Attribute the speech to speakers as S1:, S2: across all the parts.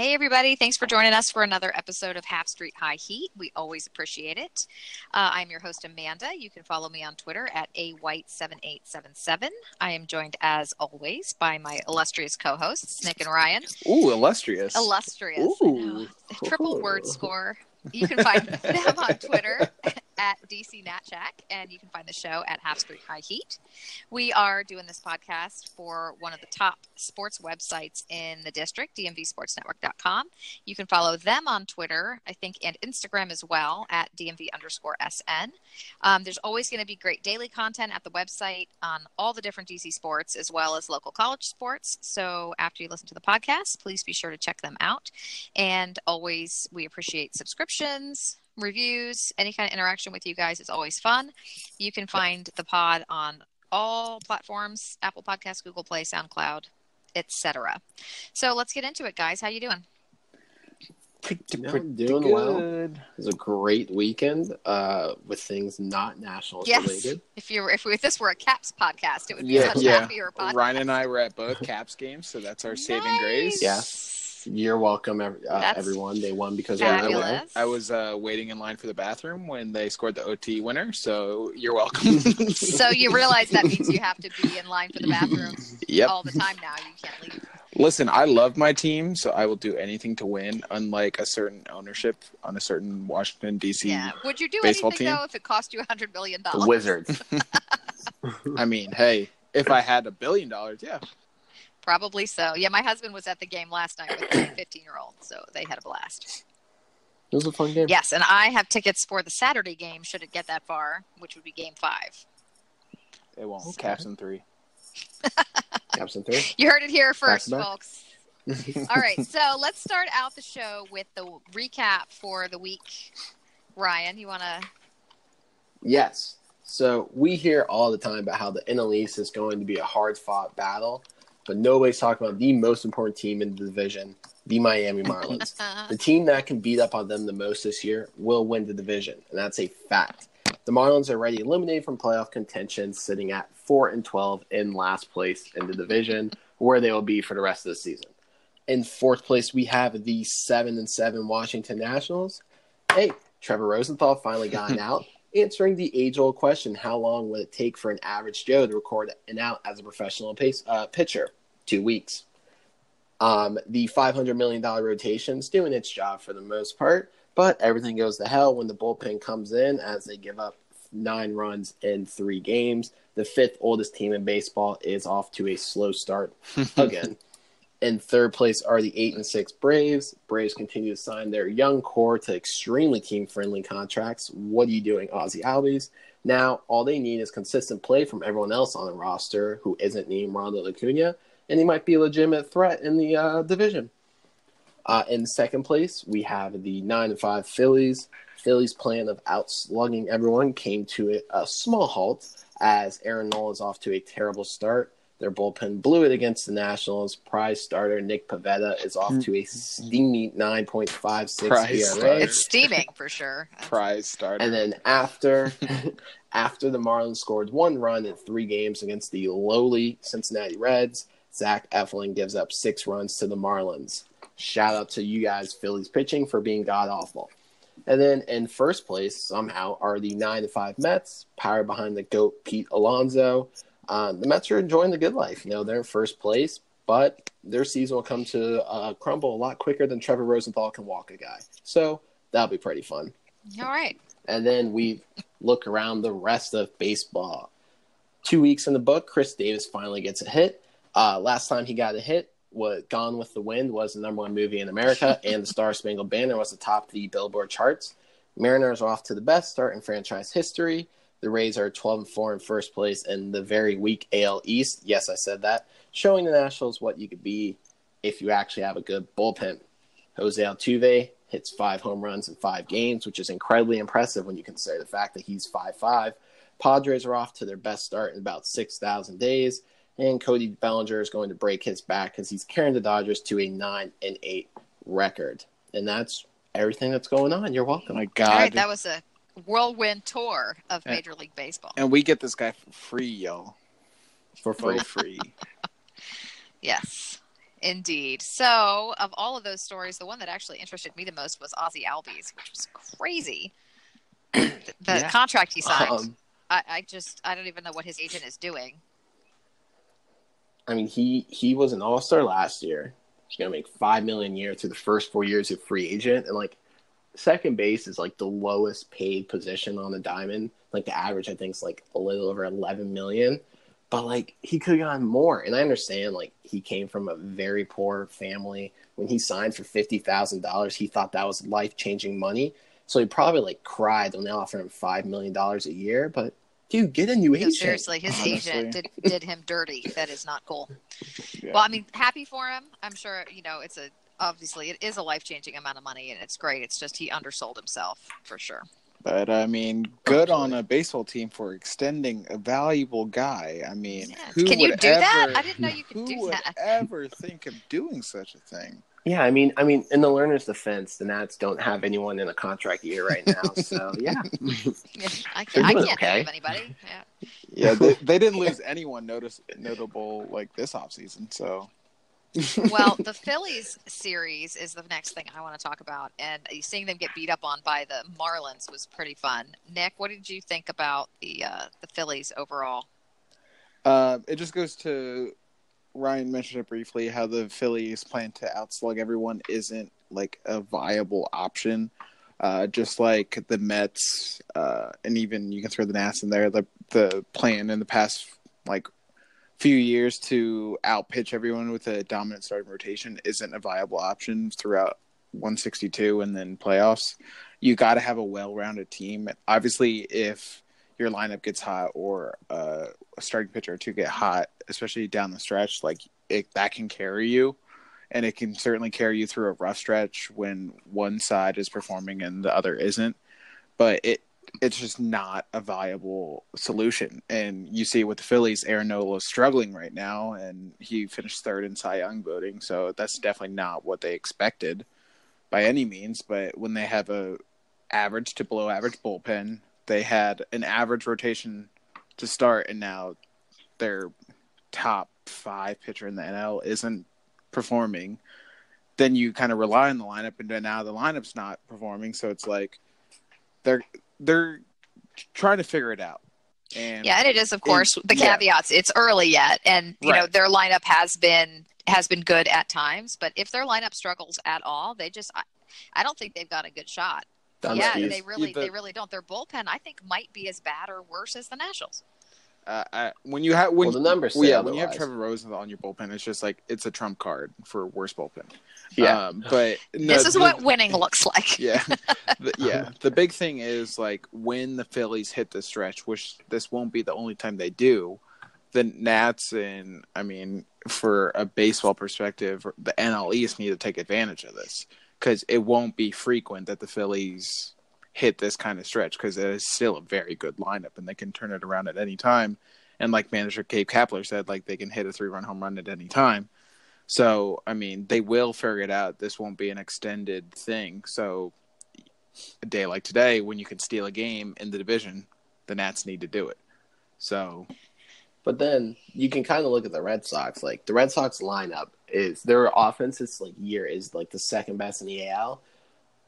S1: Hey, everybody. Thanks for joining us for another episode of Half Street High Heat. We always appreciate it. Uh, I'm your host, Amanda. You can follow me on Twitter at awhite7877. I am joined, as always, by my illustrious co hosts, Nick and Ryan.
S2: Ooh, illustrious.
S1: Illustrious.
S2: Ooh.
S1: Triple word score. You can find them on Twitter at DC Nat and you can find the show at Half Street High Heat. We are doing this podcast for one of the top sports websites in the district, dmvsportsnetwork.com. You can follow them on Twitter, I think, and Instagram as well at dmv underscore sn. Um, there's always going to be great daily content at the website on all the different DC sports as well as local college sports. So after you listen to the podcast, please be sure to check them out. And always, we appreciate subscriptions, reviews, any kind of interaction with you guys is always fun. You can find the pod on all platforms: Apple Podcasts, Google Play, SoundCloud, etc. So let's get into it, guys. How you doing?
S3: No, I'm doing well. It was a great weekend uh, with things not nationals
S1: Yes.
S3: related.
S1: If you were, if, we, if this were a Caps podcast, it would be
S2: Yeah,
S1: such
S2: yeah.
S1: happier podcast.
S2: Ryan and I were at both Caps games, so that's our saving grace.
S3: Yes. You're welcome, ev- uh, everyone. They won because of
S2: I I was uh, waiting in line for the bathroom when they scored the OT winner, so you're welcome.
S1: so you realize that means you have to be in line for the bathroom
S2: yep.
S1: all the time now. You can't leave.
S2: Listen, I love my team, so I will do anything to win, unlike a certain ownership on a certain Washington, D.C.
S1: Yeah. Would you do anything
S2: team?
S1: though if it cost you a hundred million
S3: The
S1: dollars?
S3: Wizards.
S2: I mean, hey, if I had a billion dollars, yeah.
S1: Probably so. Yeah, my husband was at the game last night with my 15 year old, so they had a blast.
S3: It was a fun game.
S1: Yes, and I have tickets for the Saturday game, should it get that far, which would be game five.
S2: It won't.
S3: Okay.
S2: Caps in three.
S3: Caps in three.
S1: You heard it here first, folks. All right, so let's start out the show with the recap for the week. Ryan, you want to?
S3: Yes. So we hear all the time about how the NL East is going to be a hard fought battle, but nobody's talking about the most important team in the division, the Miami Marlins. the team that can beat up on them the most this year will win the division, and that's a fact. The Marlins are already eliminated from playoff contention, sitting at four and twelve in last place in the division, where they will be for the rest of the season. In fourth place, we have the seven and seven Washington Nationals. Hey, Trevor Rosenthal finally got an out, answering the age-old question: How long would it take for an average Joe to record an out as a professional pace, uh, pitcher? Two weeks. Um, the $500 million rotation's doing its job for the most part, but everything goes to hell when the bullpen comes in as they give up nine runs in three games. The fifth oldest team in baseball is off to a slow start again. In third place are the eight and six Braves. Braves continue to sign their young core to extremely team friendly contracts. What are you doing, Ozzy Albies? Now, all they need is consistent play from everyone else on the roster who isn't named Ronald Acuna, and he might be a legitimate threat in the uh, division. Uh, in second place, we have the nine and five Phillies. Phillies' plan of outslugging everyone came to a, a small halt as Aaron Nola is off to a terrible start. Their bullpen blew it against the Nationals. Prize starter Nick Pivetta is off to a mm-hmm. steamy 9.56
S2: Prize
S3: ERA.
S2: starter.
S1: It's steaming for sure.
S2: Prize starter.
S3: And then after after the Marlins scored one run in three games against the lowly Cincinnati Reds, Zach Eflin gives up six runs to the Marlins. Shout out to you guys, Phillies pitching, for being god awful. And then in first place, somehow, are the nine to five Mets, powered behind the goat Pete Alonso. Uh, the Mets are enjoying the good life. You know, they're in first place, but their season will come to uh, crumble a lot quicker than Trevor Rosenthal can walk a guy. So that'll be pretty fun.
S1: All right.
S3: And then we look around the rest of baseball. Two weeks in the book, Chris Davis finally gets a hit. Uh, last time he got a hit, was Gone with the Wind was the number one movie in America, and The Star Spangled Banner was atop the Billboard charts. Mariners are off to the best start in franchise history. The Rays are 12 and 4 in first place in the very weak AL East. Yes, I said that. Showing the Nationals what you could be if you actually have a good bullpen. Jose Altuve hits five home runs in five games, which is incredibly impressive when you consider the fact that he's 5 5. Padres are off to their best start in about 6,000 days, and Cody Bellinger is going to break his back because he's carrying the Dodgers to a 9 and 8 record. And that's everything that's going on. You're welcome.
S2: My God.
S1: right, that was a whirlwind tour of
S2: And-
S1: Major League Baseball.
S2: and we get this guy for free, yo.
S3: For free.
S2: For free.
S1: Yes, indeed. So, of all of those stories, the one that actually interested me the most was Ozzy Albies, which was crazy. the the
S2: Yeah.
S1: contract he signed,
S3: Um,
S1: I, I just, I don't even know what his agent is doing.
S3: I mean, he he was an All Star last year. He's gonna make five million a year through the first four years of free agent, and like second base is like the lowest paid position on the diamond. Like the average, I think, is like a little over eleven million. But like he could have gotten more, and I understand like he came from a very poor family. When he signed for fifty thousand dollars, he thought that was life changing money. So he probably like cried when they offered him five million dollars a year. But dude, get a new agent.
S1: seriously, his
S2: Honestly.
S1: agent did, did him dirty. That is not cool.
S2: Yeah.
S1: Well, I mean, happy for him. I'm sure, you know, it's a, obviously, it is a life changing amount of money and it's great. It's just he undersold himself for sure.
S2: But I mean, good on a baseball team for extending a valuable guy. I mean,
S1: Yeah.
S2: who
S1: Can you
S2: would
S1: do that?
S2: ever-
S1: I didn't know you could
S2: who
S1: do
S2: would
S1: that.
S2: ever think of doing such a thing?
S3: Yeah, I mean, I mean, in the Lerner's defense, the Nats don't have anyone in a contract year right now, so yeah.
S1: Yeah, I,
S3: They're
S1: can't, I
S3: doing
S1: can't
S3: okay.
S1: think of anybody. Yeah.
S2: Yeah, they, they didn't lose anyone notice notable like this offseason. So
S1: well, the Phillies series is the next thing I want to talk about, and seeing them get beat up on by the Marlins was pretty fun. Nick, what did you think about the uh, the Phillies overall?
S2: uh, it just goes to Ryan mentioned it briefly how the Phillies plan to outslug everyone isn't like a viable option. Uh, just like the Mets, uh, and even you can throw the Nats in there. The the plan in the past like few years to outpitch everyone with a dominant starting rotation isn't a viable option throughout 162 and then playoffs. You got to have a well-rounded team. Obviously, if your lineup gets hot or uh, a starting pitcher or two get hot, especially down the stretch, like it, that can carry you, and it can certainly carry you through a rough stretch when one side is performing and the other isn't. But it it's just not a viable solution. And you see with the Phillies, Aaron Nola is struggling right now, and he finished third in Cy Young voting. So that's definitely not what they expected by any means. But when they have a average to below average bullpen, they had an average rotation to start, and now their top five pitcher in the NL isn't performing. Then you kind of rely on the lineup, and now the lineup's not performing. So it's like they're they're trying to figure it out. And
S1: Yeah, and it is, of course, the
S2: yeah.
S1: caveats. It's early yet, and you know their lineup has been has been good at times. But if their lineup struggles at all, they just I, I don't think they've got a good shot. yeah,
S3: Dunsky's.
S1: they really
S2: The-
S1: they really don't. Their bullpen, I think, might be as bad or worse as the Nationals.
S2: Uh, I, when you have when
S3: Well, the numbers
S2: well,
S3: say
S2: yeah when you have. Trevor Rosenthal on your bullpen, it's just like it's a trump card for worst bullpen.
S3: Yeah.
S2: um, but no,
S1: this is
S2: the-
S1: what winning looks like.
S2: yeah the, yeah the big thing is like when the phillies hit the stretch which this won't be the only time they do the nats and i mean for a baseball perspective the nl east need to take advantage of this because it won't be frequent that the phillies hit this kind of stretch because it is still a very good lineup and they can turn it around at any time and like manager Gabe Kapler said like they can hit a three run home run at any time so, I mean, they will figure it out. This won't be an extended thing. So, a day like today, when you can steal a game in the division, the Nats need to do it. So,
S3: But then you can kind of look at the Red Sox. Like the Red Sox lineup is their offense this like year is like the second best in the AL,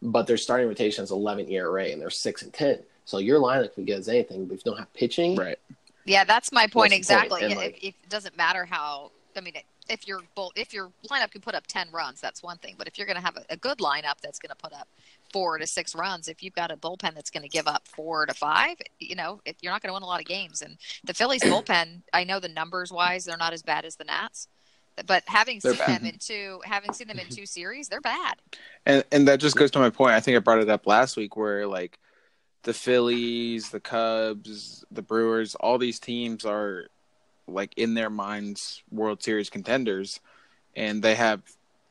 S3: but their starting rotation is 11 ERA and they're six and 10. So your lineup can get us anything, but if you don't have pitching,
S2: right.
S1: Yeah, that's my point
S3: the
S1: exactly.
S3: point? And,
S1: If-
S3: like-
S1: if, it doesn't matter how, I mean, if your bull, if your lineup can put up ten runs, that's one thing. But if you're going to have a, a good lineup that's going to put up four to six runs. If you've got a bullpen that's going to give up four to five, you know, if you're not going to win a lot of games. And the Phillies bullpen, I know the numbers wise, they're not as bad as the Nats, but having
S2: They're
S1: seen
S2: bad.
S1: them in two, having seen them in two series, they're bad.
S2: And and that just goes to my point. I think I brought it up last week where like the Phillies, the Cubs, the Brewers, all these teams are like in their minds World Series contenders and they have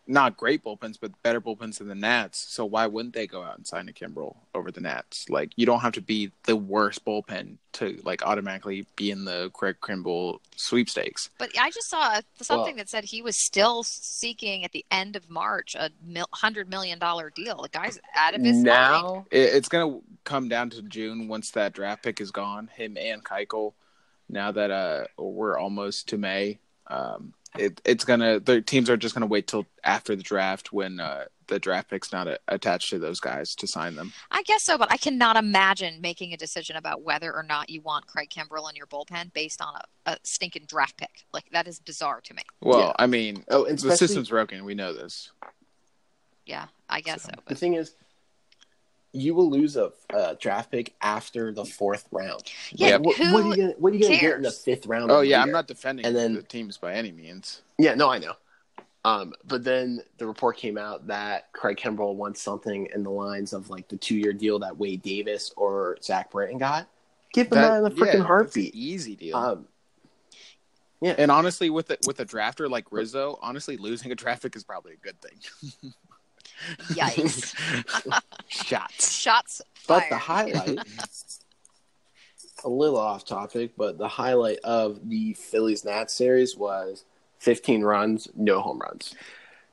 S2: not great bullpens but better bullpens than the Nats. So why wouldn't they go out and sign a Kimbrel over the Nats? Like you don't have to be the worst bullpen to like automatically be in the Craig Kimbrel sweepstakes.
S1: But I just saw something
S3: Well-
S1: that said he was still seeking at the end of March a hundred million dollar deal. The guy's out of his
S3: now
S2: It, it's gonna come down to June once that draft pick is gone. Him and Keuchel. Now that uh we're almost to May, um, it, it's gonna the teams are just gonna wait till after the draft when uh, the draft pick's not a, attached to those guys to sign them.
S1: I guess so, but I cannot imagine making a decision about whether or not you want Craig Kimbrel in your bullpen based on a, a stinking draft pick. Like that is bizarre to me.
S2: Well,
S3: Yeah.
S2: I mean,
S3: oh, and
S2: the system's broken. We know this.
S1: Yeah, I guess
S2: So-
S1: so.
S3: the thing is, you will lose a uh, draft pick after the fourth round.
S1: yeah,
S3: Like, what,
S1: who
S3: what are you gonna what are you gonna get in the fifth round?
S2: Oh yeah,
S3: the
S2: I'm not defending
S3: And then-
S2: the teams by any means.
S3: Yeah, no, I know. Um, but then the report came out that Craig Kimbrel wants something in the lines of like the two year deal that Wade Davis or Zach Britton got. Give them that in a
S2: yeah,
S3: freaking
S2: that's an
S3: heartbeat.
S2: easy deal.
S3: Um, yeah,
S2: and honestly, with a, with a drafter like Rizzo, honestly, losing a draft pick is probably a good thing.
S1: Yikes.
S2: Shots.
S1: shots
S3: but
S1: fired.
S3: the highlight, a little off topic, but the highlight of the Phillies Nats series was 15 runs, no home runs.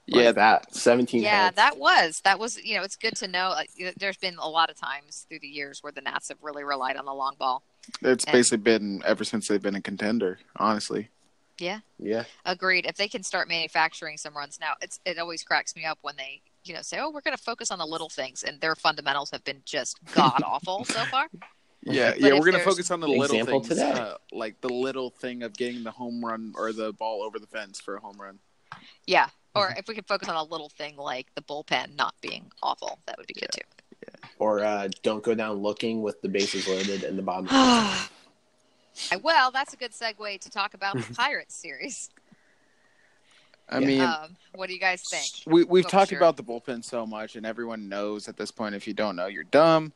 S2: Yeah,
S3: Like that 17.
S1: yeah,
S3: hits.
S1: that was that was you know it's good to know. Like, there's been a lot of times through the years where the Nats have really relied on the long ball.
S2: It's
S1: And-
S2: basically been ever since they've been a contender, honestly.
S1: Yeah,
S3: yeah.
S1: agreed. If they can start manufacturing some runs now, it's it always cracks me up when they you know say, oh, we're going to focus on the little things, and their fundamentals have been just god awful so far.
S2: Yeah,
S1: But
S2: yeah, we're gonna focus on the little things,
S3: today.
S2: uh, like the little thing of getting the home run or the ball over the fence for a home run.
S1: Yeah. Or if we could focus on a little thing like the bullpen not being awful, that would be good too. Yeah.
S3: Or uh, don't go down looking with the bases loaded and the bottom.
S1: well, that's a good segue to talk about the Pirates series.
S2: I
S3: Yeah.
S2: mean,
S1: Um, what do you guys think?
S2: we we've
S1: oh,
S2: talked
S1: sure.
S2: about the bullpen so much, and everyone knows at this point. If you don't know, you're dumb.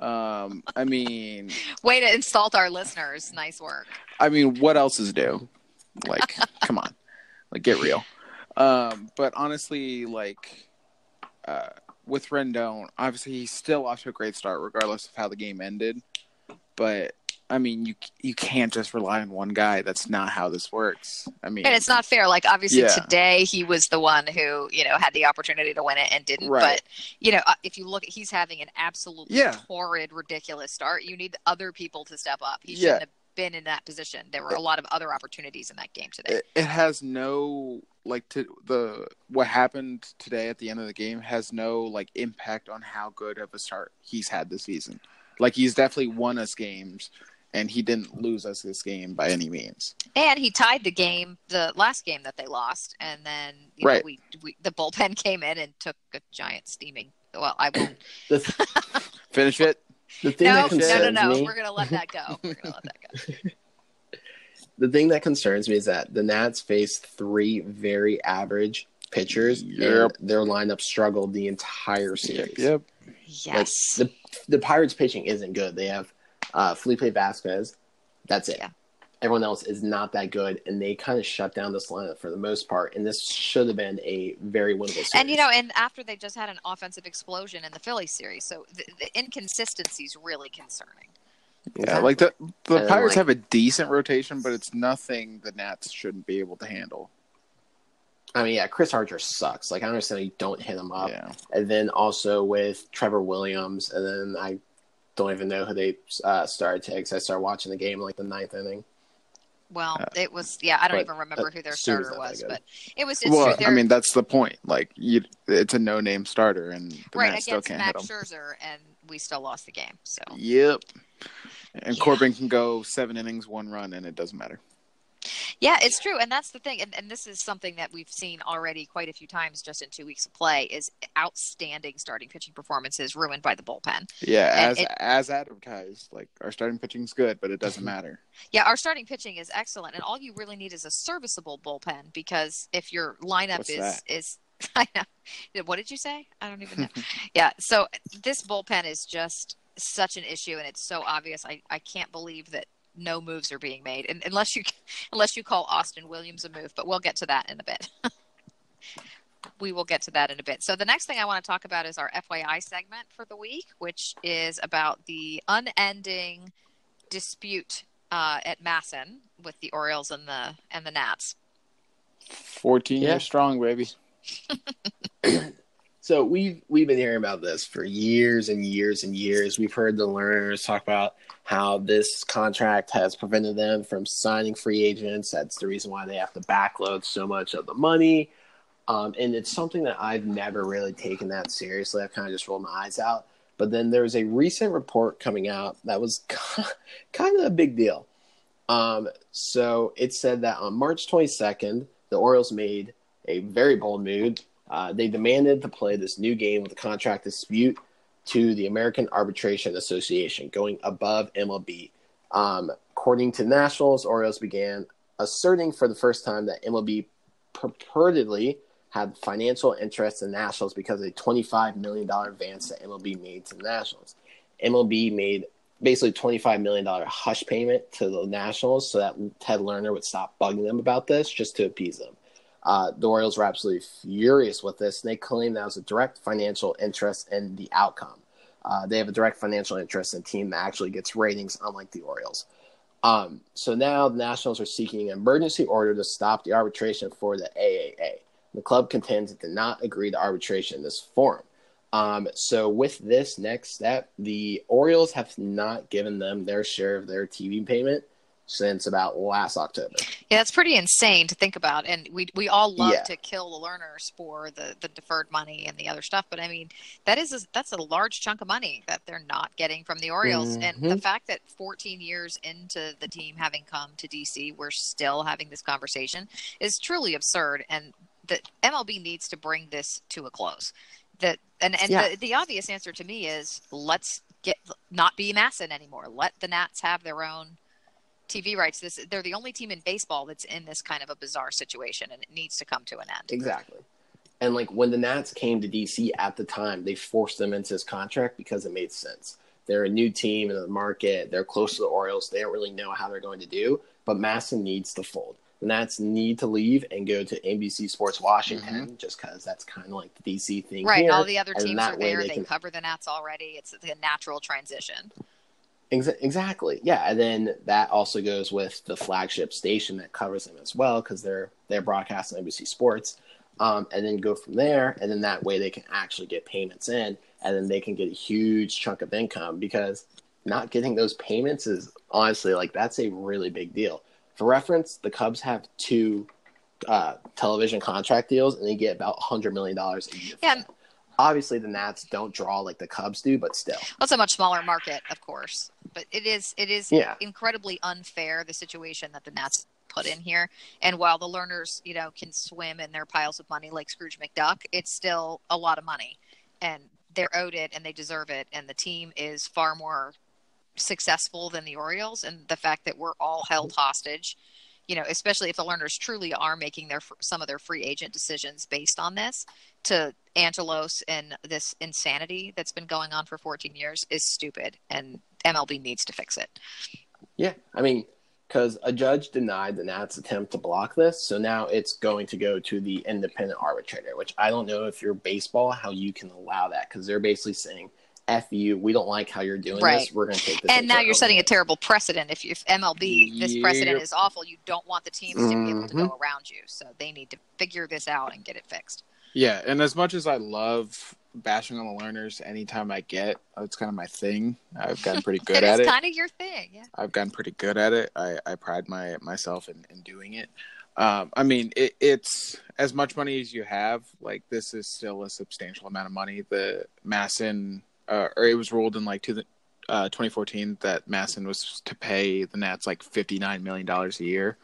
S2: Um, I mean,
S1: Way to insult our listeners. Nice work.
S2: I mean, what else is new? Like, come on, like get real. Um, but honestly, like, uh, with Rendon, obviously he's still off to a great start, regardless of how the game ended. But I mean, you you can't just rely on one guy. That's not how this works. I mean,
S1: And it's not fair. Like obviously
S2: Yeah.
S1: today he was the one who, you know, had the opportunity to win it and didn't.
S2: Right.
S1: But, you know, uh, if you look at he's having an absolutely
S2: Yeah.
S1: horrid, ridiculous start. You need other people to step up. He
S2: Yeah.
S1: shouldn't have been in that position. There were a lot of other opportunities in that game today.
S2: it, it has no like to the what happened today at the end of the game has no like impact on how good of a start he's had this season. Like he's definitely won us games, and he didn't lose us this game by any means.
S1: And he tied the game, the last game that they lost, and then you know,
S2: Right.
S1: we, we the bullpen came in and took a giant steaming. Well, I won't.
S3: Th-
S2: Finish it.
S3: the thing
S1: no,
S3: that
S1: no,
S3: concerns
S1: no, no.
S3: me,
S1: We're gonna let that go. We're gonna let that go.
S3: the thing that concerns me is that the Nats faced three very average pitchers,
S2: Yep.
S3: and their lineup struggled the entire series.
S2: Yep.
S1: Yes.
S3: the the Pirates pitching isn't good. They have uh, Felipe Vasquez. That's it.
S1: Yeah.
S3: Everyone else is not that good, and they kind of shut down this lineup for the most part. And this should have been a very winnable series.
S1: And you know, and after they just had an offensive explosion in the Phillies series, so the, the inconsistency is really concerning.
S2: Yeah, like the the
S3: And,
S2: Pirates
S3: like-
S2: have a decent rotation, but it's nothing the Nats shouldn't be able to handle.
S3: I mean, yeah, Chris Archer sucks. Like I understand you don't hit him up,
S2: yeah,
S3: and then also with Trevor Williams, and then I don't even know who they uh, started to because I started watching the game like the ninth inning.
S1: Well,
S2: Uh,
S1: it was yeah. I don't even remember who their starter was, but it was. It's
S2: well,
S1: true.
S2: I mean that's the point. Like you, it's a no-name starter, and the
S1: right
S2: Nats still
S1: against
S2: can't
S1: Max
S2: hit him.
S1: Scherzer, and we still lost the game. So
S2: Yep. And
S1: Yeah.
S2: Corbin can go seven innings, one run, and it doesn't matter.
S1: Yeah, it's true, and that's the thing, and, and this is something that we've seen already quite a few times just in two weeks of play is outstanding starting pitching performances ruined by the bullpen.
S2: Yeah,
S1: And
S2: as
S1: it-
S2: as advertised, like our starting pitching's good, but it doesn't mm-hmm. matter.
S1: Yeah, our starting pitching is excellent, and all you really need is a serviceable bullpen because if your lineup
S2: What's
S1: is
S2: that?
S1: is I know what did you say? I don't even know. yeah, so this bullpen is just such an issue, and it's so obvious. I I can't believe that no moves are being made, and unless you unless you call Austin Williams a move, but we'll get to that in a bit. we will get to that in a bit. So the next thing I want to talk about is our FYI segment for the week, which is about the unending dispute uh, at MASN with the Orioles and the and the Nats.
S2: Fourteen
S3: Yeah.
S2: years strong, baby.
S3: So we've we've been hearing about this for years and years and years. We've heard the Lerners talk about how this contract has prevented them from signing free agents. That's the reason why they have to backload so much of the money. Um, and it's something that I've never really taken that seriously. I've kind of just rolled my eyes out. But then there was a recent report coming out that was kind of a big deal. Um, so it said that on March 22nd, the Orioles made a very bold move. Uh, they demanded to play this new game with a contract dispute to the American Arbitration Association, going above MLB. Um, according to Nationals, Orioles began asserting for the first time that MLB purportedly had financial interest in Nationals because of a $25 million advance that MLB made to Nationals. MLB made basically $25 million hush payment to the Nationals so that Ted Lerner would stop bugging them about this just to appease them. Uh, the Orioles were absolutely furious with this, and they claim that was a direct financial interest in the outcome. Uh, they have a direct financial interest in a team that actually gets ratings, unlike the Orioles. Um, so now the Nationals are seeking an emergency order to stop the arbitration for the AAA. The club contends it did not agree to arbitration in this forum. Um, so with this next step, the Orioles have not given them their share of their TV payment since about last October.
S1: Yeah, that's pretty insane to think about, and we we all love
S3: Yeah.
S1: to kill the Lerners for the the deferred money and the other stuff. But I mean, that is a, that's a large chunk of money that they're not getting from the Orioles, mm-hmm. and the fact that 14 years into the team having come to DC, we're still having this conversation is truly absurd, and the MLB needs to bring this to a close. That and and
S3: Yeah.
S1: the, the obvious answer to me is let's get not be MASN anymore. Let the Nats have their own TV rights. This they're the only team in baseball that's in this kind of a bizarre situation, and it needs to come to an end.
S3: Exactly. And like when the Nats came to DC at the time, they forced them into this contract because it made sense. They're a new team in the market. They're close to the Orioles. They don't really know how they're going to do, but MASN needs to fold. The Nats need to leave and go to NBC Sports Washington mm-hmm. just because that's kind of like the DC thing.
S1: Right,
S3: here.
S1: all the other teams
S3: that
S1: are there.
S3: they
S1: They,
S3: can-
S1: cover the Nats already. It's a natural transition.
S3: Ex- exactly. Yeah, and then that also goes with the flagship station that covers them as well because they're they're broadcasting NBC Sports, um, and then go from there, and then that way they can actually get payments in, and then they can get a huge chunk of income because not getting those payments is honestly like that's a really big deal. For reference, the Cubs have two uh, television contract deals, and they get about hundred million dollars a year.
S1: Yeah.
S3: Obviously, the Nats don't draw like the Cubs do, but still.
S1: Well, it's a much smaller market, of course, but it is it is
S3: Yeah.
S1: incredibly unfair the situation that the Nats put in here. And while the Lerners, you know, can swim in their piles of money like Scrooge McDuck, it's still a lot of money, and they're owed it, and they deserve it. And the team is far more successful than the Orioles, and the fact that we're all held hostage. You know, especially if the Lerners truly are making their some of their free agent decisions based on this, to Angelos and this insanity that's been going on for 14 years is stupid, and MLB needs to fix it.
S3: Yeah, I mean, because a judge denied the Nats' attempt to block this, so now it's going to go to the independent arbitrator. Which I don't know if you're baseball how you can allow that because they're basically saying, "F you, we don't like how you're doing
S1: Right.
S3: this. We're going to take this."
S1: And now you're
S3: own
S1: setting a terrible precedent. If, if MLB, this precedent is awful, you don't want the teams to be able to go around you. So they need to figure this out and get it fixed.
S2: Yeah, and as much as I love bashing on the Lerners anytime I get, it's kind of my thing. I've gotten pretty good at it.
S1: kind of your thing. Yeah.
S2: I've gotten pretty good at it. I, I pride my myself in, in doing it. Um, I mean, it, it's as much money as you have. Like this is still a substantial amount of money. The MASN, uh, or it was ruled in like to the uh, 2014 that MASN was to pay the Nats like 59 million dollars a year,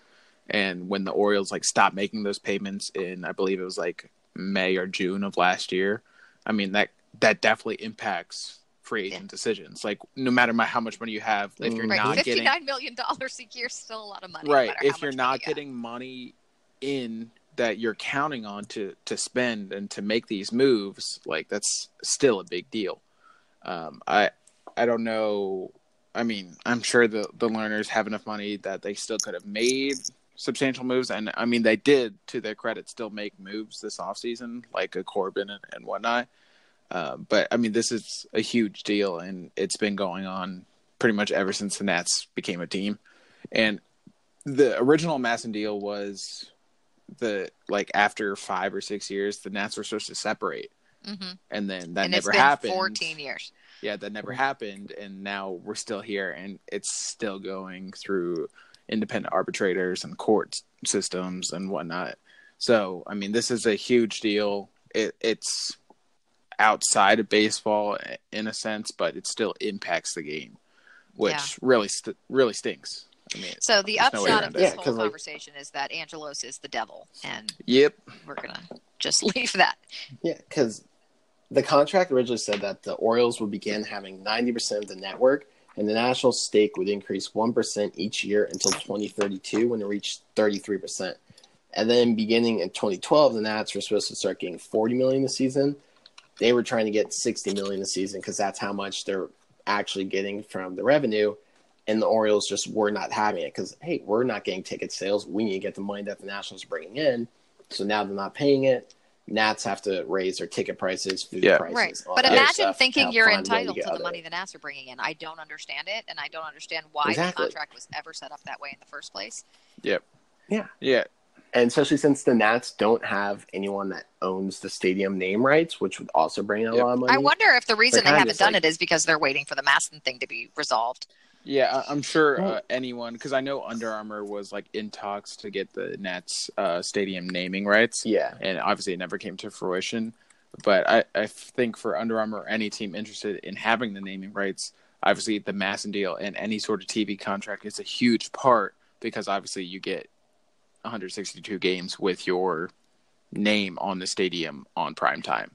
S2: And when the Orioles like stopped making those payments in, I believe it was like May or June of last year, I mean that that definitely impacts free agent
S1: Yeah.
S2: decisions. Like no matter my, how much money you have, if you're
S3: Mm.
S1: Right,
S2: not
S1: fifty
S2: getting
S1: nine million dollars a year still a lot of money.
S2: right
S1: matter how
S2: if you're not
S1: money you
S2: getting money in that you're counting on to to spend and to make these moves like that's still a big deal um i i don't know. I mean i'm sure the the Lerners have enough money that they still could have made substantial moves. And i mean they did to their credit still make moves this offseason like a corbin and, and whatnot. Um, but i mean this is a huge deal and it's been going on pretty much ever since the nats became a team. And the original MASN deal was the like after five or six years, the Nats were supposed to separate,
S1: Mhm.
S2: and then that
S1: and
S2: never
S1: it's been
S2: happened.
S1: fourteen years.
S2: Yeah, that never happened, and now we're still here, and it's still going through independent arbitrators and court systems and whatnot. So, I mean, this is a huge deal. It, it's outside of baseball in a sense, but it still impacts the game, which
S1: Yeah.
S2: really st- really stinks. I mean,
S1: So the
S2: There's no way
S1: upshot
S2: around
S1: of this
S3: Yeah,
S1: whole
S3: 'cause, like-
S1: conversation is that Angelos is the devil, and
S2: yep.
S1: we're gonna just leave that.
S3: Yeah, because the contract originally said that the Orioles would begin having 90% of the network, and the national stake would increase 1% each year until 2032 when it reached 33%. And then beginning in 2012, the Nats were supposed to start getting 40 million a season. They were trying to get 60 million a season because that's how much they're actually getting from the revenue. And the Orioles just were not having it because, hey, we're not getting ticket sales. We need to get the money that the Nationals are bringing in. So now they're not paying it. Nats have to raise their ticket prices, food
S2: Yeah.
S3: prices,
S1: Right. But imagine
S3: stuff,
S1: thinking
S3: help
S1: you're
S3: find a way
S1: entitled to the
S3: of
S1: money
S3: it.
S1: the Nats are bringing in. I don't understand it, and I don't understand why
S3: Exactly.
S1: the contract was ever set up that way in the first place.
S2: Yep.
S3: Yeah.
S2: Yeah.
S3: And especially since the Nats don't have anyone that owns the stadium name rights, which would also bring in a lot of money.
S1: I wonder if the reason they haven't done
S3: like-
S1: it is because they're waiting for the MASN thing to be resolved.
S2: Yeah, I- I'm sure uh, anyone because I know Under Armour was like in talks to get the Nets uh, stadium naming rights,
S3: Yeah.
S2: and obviously it never came to fruition. But I, I think for Under Armour, or any team interested in having the naming rights, obviously the MASN deal and any sort of TV contract is a huge part because obviously you get 162 games with your name on the stadium on prime time.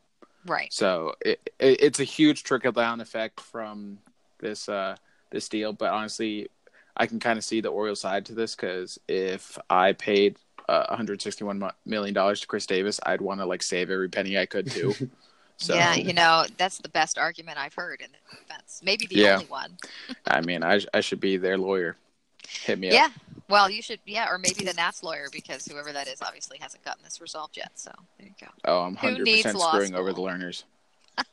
S1: Right.
S2: So it, it, it's a huge trickle down effect from this uh, this deal. But honestly, I can kind of see the Orioles side to this because if I paid uh, 161 mo- million dollars to Chris Davis, I'd want to like save every penny I could too. So
S1: Yeah, you know, that's the best argument I've heard in the defense. Maybe the
S2: Yeah.
S1: only one.
S2: I mean, I I should be their lawyer. Hit me
S1: Yeah.
S2: up. Yeah.
S1: Well, you should, yeah, or maybe the Nats lawyer because whoever that is obviously hasn't gotten this resolved yet. So there you go.
S2: Oh, I'm 100 percent screwing over the
S1: school?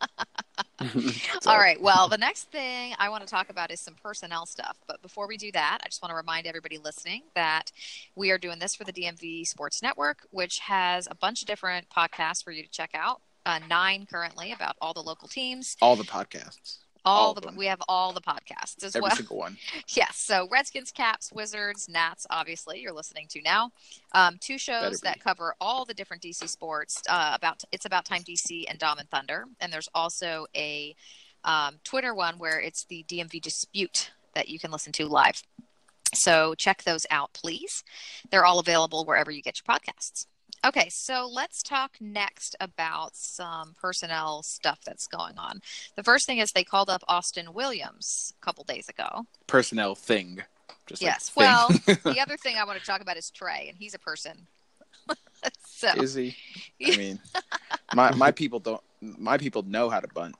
S2: Lerners.
S1: All right. Well, the next thing I want to talk about is some personnel stuff. But before we do that, I just want to remind everybody listening that we are doing this for the DMV Sports Network, which has a bunch of different podcasts for you to check out. Uh, nine currently about all the local teams.
S2: All the podcasts,
S1: All,
S2: All
S1: the
S2: them.
S1: we have all the podcasts as
S2: every
S1: well.
S2: single one.
S1: Yes. So Redskins, Caps, Wizards, Nats, obviously you're listening to now. Um, two shows that cover all the different DC sports. Uh, about it's about time DC and Dom and Thunder, and there's also a um, Twitter one where it's the DMV dispute that you can listen to live. So check those out, please. They're all available wherever you get your podcasts. Okay, so let's talk next about some personnel stuff that's going on. The first thing is they called up Austin Williams a couple days ago.
S2: Personnel thing. Just like
S1: Yes.
S2: thing.
S1: Well, the other thing I want to talk about is Trey, and he's a person. so
S2: is he? I mean, my my people don't. My people know how to bunt.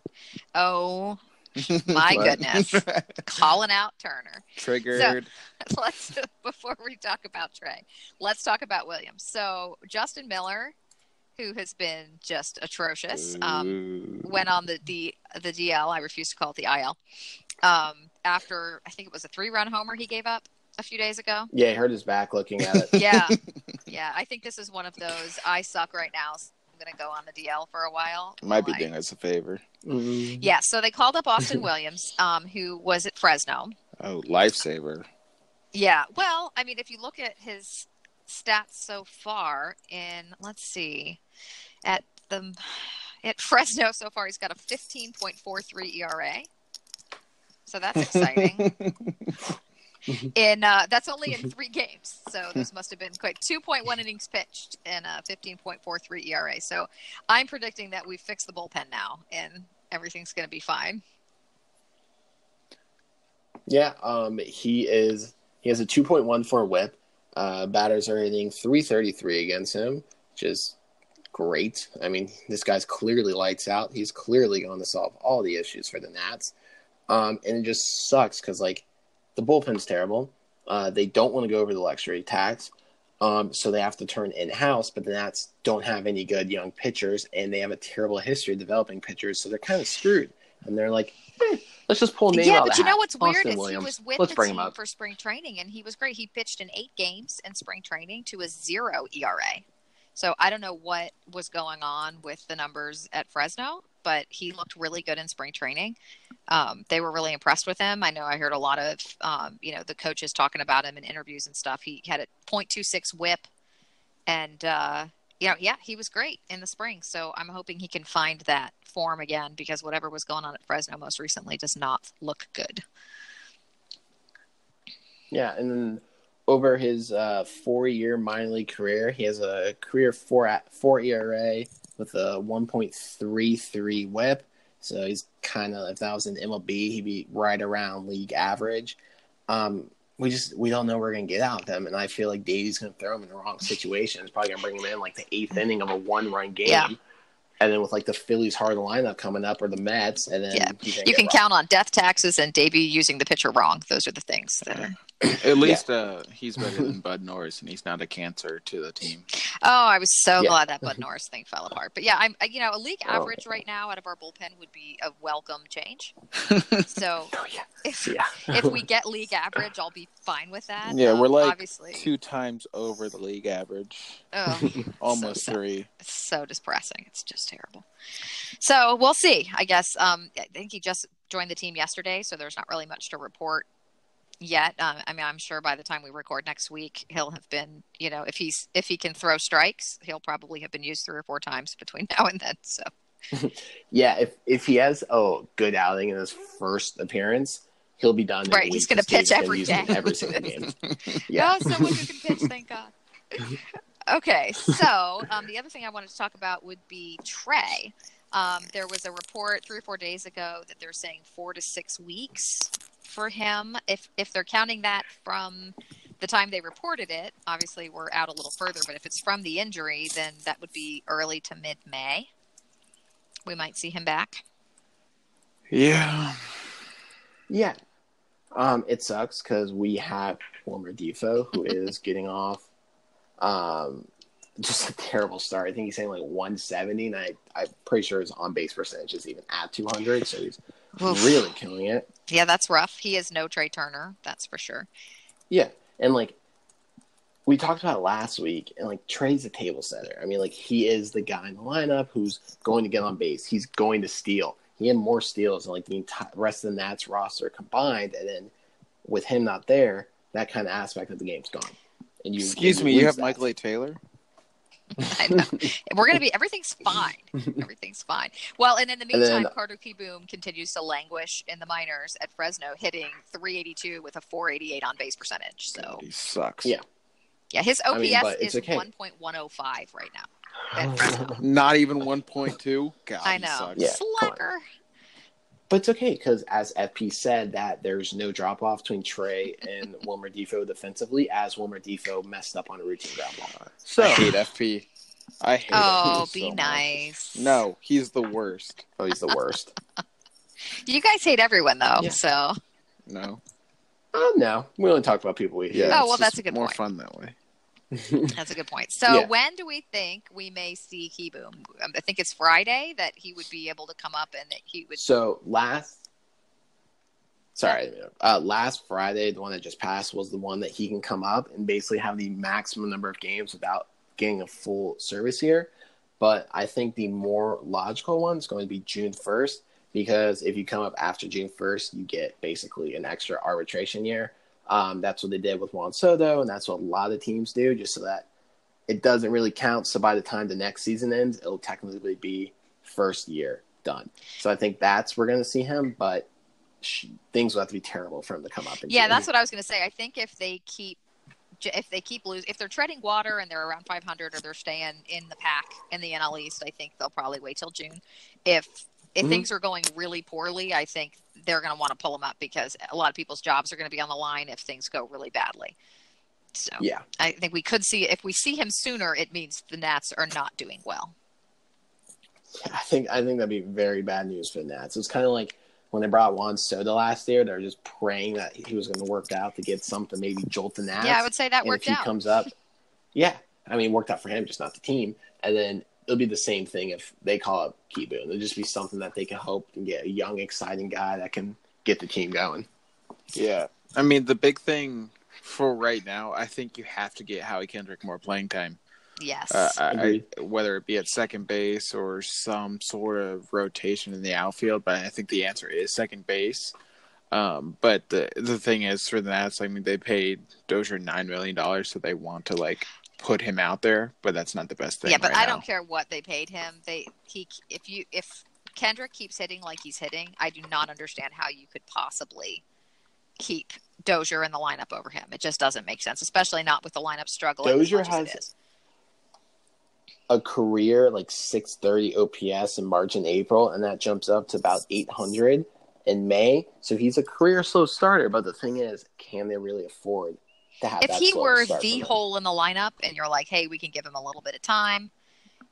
S1: oh my goodness, calling out Turner.
S2: Triggered.
S1: Let's before we talk about Trey, let's talk about Williams. So Justin Miller, who has been just atrocious, um, went on the, the the DL. I refuse to call it the IL. Um, after I think it was a three run homer he gave up a few days ago.
S3: Yeah, he hurt his back looking at it.
S1: Yeah, yeah. I think this is one of those. I suck right now. So I'm gonna go on the DL for a while.
S2: Might be
S1: Like-
S2: doing us a favor.
S3: Mm.
S1: Yeah. So they called up Austin Williams, um, who was at Fresno.
S2: Oh, lifesaver.
S1: Yeah. Well, I mean, if you look at his stats so far, in let's see, at the at Fresno so far, he's got a 15.43 ERA. So that's exciting. in uh, that's only in three games. So this must have been quite 2.1 innings pitched and a 15.43 ERA. So I'm predicting that we've fixed the bullpen now and everything's going to be fine.
S3: Yeah, um, he is. He has a 2.14 WHIP. Uh, batters are hitting 333 against him, which is great. I mean, this guy's clearly lights out. He's clearly going to solve all the issues for the Nats. Um, and it just sucks because like the bullpen's terrible. Uh, they don't want to go over the luxury tax. Um, so they have to turn in house, but the Nats don't have any good young pitchers, and they have a terrible history of developing pitchers, so they're kind of screwed. And they're like, eh, let's just pull a name
S1: yeah,
S3: out
S1: but you
S3: the
S1: know
S3: hat.
S1: what's weird
S3: Austin
S1: is
S3: Williams.
S1: he was with
S3: let's
S1: the
S3: bring him
S1: team
S3: up.
S1: for spring training, and he was great. He pitched in eight games in spring training to a zero ERA. So I don't know what was going on with the numbers at Fresno, but he looked really good in spring training. Um, they were really impressed with him. I know I heard a lot of um, you know the coaches talking about him in interviews and stuff. He had a .26 WHIP, and uh, you know, yeah, he was great in the spring. So I'm hoping he can find that form again because whatever was going on at Fresno most recently does not look good.
S3: Yeah, and then over his uh, four-year minor league career, he has a career four at four ERA with a 1.33 WHIP. So he's kind of if that was an MLB, he'd be right around league average. Um, we just we don't know where we're gonna get out of them, and I feel like Davey's gonna throw him in the wrong situation. He's probably gonna bring him in like the eighth inning of a one-run game.
S1: Yeah.
S3: And then with like the Phillies hard lineup coming up or the Mets, and then
S1: Yeah. You can count on death taxes and Davey using the pitcher wrong. Those are the things that are.
S2: At least uh, he's better than Bud Norris, and he's not a cancer to the team.
S1: Oh, I was so
S3: Yeah.
S1: glad that Bud Norris thing fell apart. But yeah, I'm you know a league
S3: Oh,
S1: average right now out of our bullpen would be a welcome change. So
S3: Oh yeah,
S1: if
S3: yeah.
S1: if we get league average, I'll be fine with that.
S2: Yeah,
S1: Um,
S2: we're like
S1: obviously
S2: Two times over the league average,
S1: oh,
S2: almost
S1: sad.
S2: three.
S1: it's so depressing. It's just terrible. So we'll see. I guess um, I think he just joined the team yesterday, so there's not really much to report yet. Um, I mean, I'm sure by the time we record next week, he'll have been, you know, if he's if he can throw strikes, he'll probably have been used three or four times between now and then. So
S3: Yeah, if if he has a good outing in his first appearance, he'll be done.
S1: Right, he's
S3: going to
S1: pitch every day.
S3: every single game. Yeah,
S1: oh, someone who can pitch, thank God. Okay, so um, the other thing I wanted to talk about would be Trey. Um, there was a report three or four days ago that they're saying four to six weeks for him. If if they're counting that from the time they reported it, obviously we're out a little further. But if it's from the injury, then that would be early to mid May. We might see him back.
S2: Yeah,
S3: yeah. Um, it sucks because we have Wilmer Difo who is getting off. Um, just a terrible start. I think he's saying like 170, and I I'm pretty sure his on base percentage is even at 200. So he's
S1: Oof.
S3: really killing it.
S1: Yeah, that's rough. He is no Trey Turner, that's for sure.
S3: Yeah, and like we talked about it last week, and like Trey's a table setter. I mean, like he is the guy in the lineup who's going to get on base. He's going to steal. He had more steals than like the entire rest of the Nats roster combined, and then with him not there, that kind of aspect of the game's gone. And you
S2: excuse
S3: and
S2: me, you have
S3: that.
S2: Michael A. Taylor.
S1: I know. We're gonna be everything's fine. Everything's fine. Well, and in the meantime,
S3: then-
S1: Carter Kieboom continues to languish in the minors at Fresno, hitting 382 with a 488 on base percentage. So
S2: he sucks.
S3: Yeah.
S1: yeah, his OPS
S3: I mean,
S1: is
S3: okay.
S1: 1.105 right now.
S2: Not even 1.2. God,
S1: I
S2: he
S1: know.
S2: sucks.
S3: Yeah.
S1: Slacker.
S3: But it's okay because, as FP said, that there's no drop off between Trey and Wilmer Difo defensively, as Wilmer Difo messed up on a routine ground ball. So
S2: I hate FP. I hate him
S1: Oh,
S2: FP
S1: be
S2: so much.
S1: nice.
S2: No, he's the worst.
S3: Oh, he's the worst.
S1: You guys hate everyone though,
S3: Yeah.
S1: so
S2: No.
S3: oh no, we only talk about people we hate.
S2: Yeah.
S1: Oh, well, that's a good
S2: more
S1: point.
S2: fun that way.
S1: that's a good point. So
S3: Yeah.
S1: when do we think we may see Kieboom? Um, I think it's Friday that he would be able to come up and that he would.
S3: So last, sorry, uh, last Friday, the one that just passed was the one that he can come up and basically have the maximum number of games without getting a full service here. But I think the more logical one is going to be June first because if you come up after June first, you get basically an extra arbitration year. Um, that's what they did with Juan Soto, and that's what a lot of teams do, just so that it doesn't really count. So by the time the next season ends, it'll technically be first year done. So I think that's we're going to see him, but sh- things will have to be terrible for him to come up.
S1: Yeah, that's what I was going to say. I think if they keep if they keep losing, if they're treading water and they're around 500 or they're staying in the pack in the NL East, I think they'll probably wait till June. If if mm-hmm. things are going really poorly, I think they're going to want to pull them up because a lot of people's jobs are going to be on the line if things go really badly. So
S3: yeah,
S1: I think we could see if we see him sooner, it means the Nats are not doing well.
S3: I think I think that'd be very bad news for the Nats. It's kind of like when they brought Juan Soto last year, they're just praying that he was going to work out to get something, maybe jolt the Nats.
S1: Yeah, I would say that
S3: and
S1: worked
S3: if he
S1: out.
S3: comes up, yeah, I mean, worked out for him, just not the team. And then it'll be the same thing if they call up Kieboom. It'll just be something that they can hope and get a young, exciting guy that can get the team going.
S2: Yeah, I mean, the big thing for right now, I think you have to get Howie Kendrick more playing time.
S1: Yes.
S2: Uh, I, I, whether it be at second base or some sort of rotation in the outfield, but I think the answer is second base. Um, but the the thing is for the Nats, I mean, they paid Dozier nine million dollars, so they want to like put him out there, but that's not the best thing.
S1: Yeah, but
S2: right
S1: I
S2: now.
S1: don't care what they paid him. They he if you if Kendrick keeps hitting like he's hitting, I do not understand how you could possibly keep Dozier in the lineup over him. It just doesn't make sense, especially not with the lineup struggling.
S3: Dozier has a career like 630 OPS in March and April, and that jumps up to about 800 in May. So he's a career slow starter. But the thing is, can they really afford to have?
S1: If he were the hole in the lineup, and you're like, hey, we can give him a little bit of time.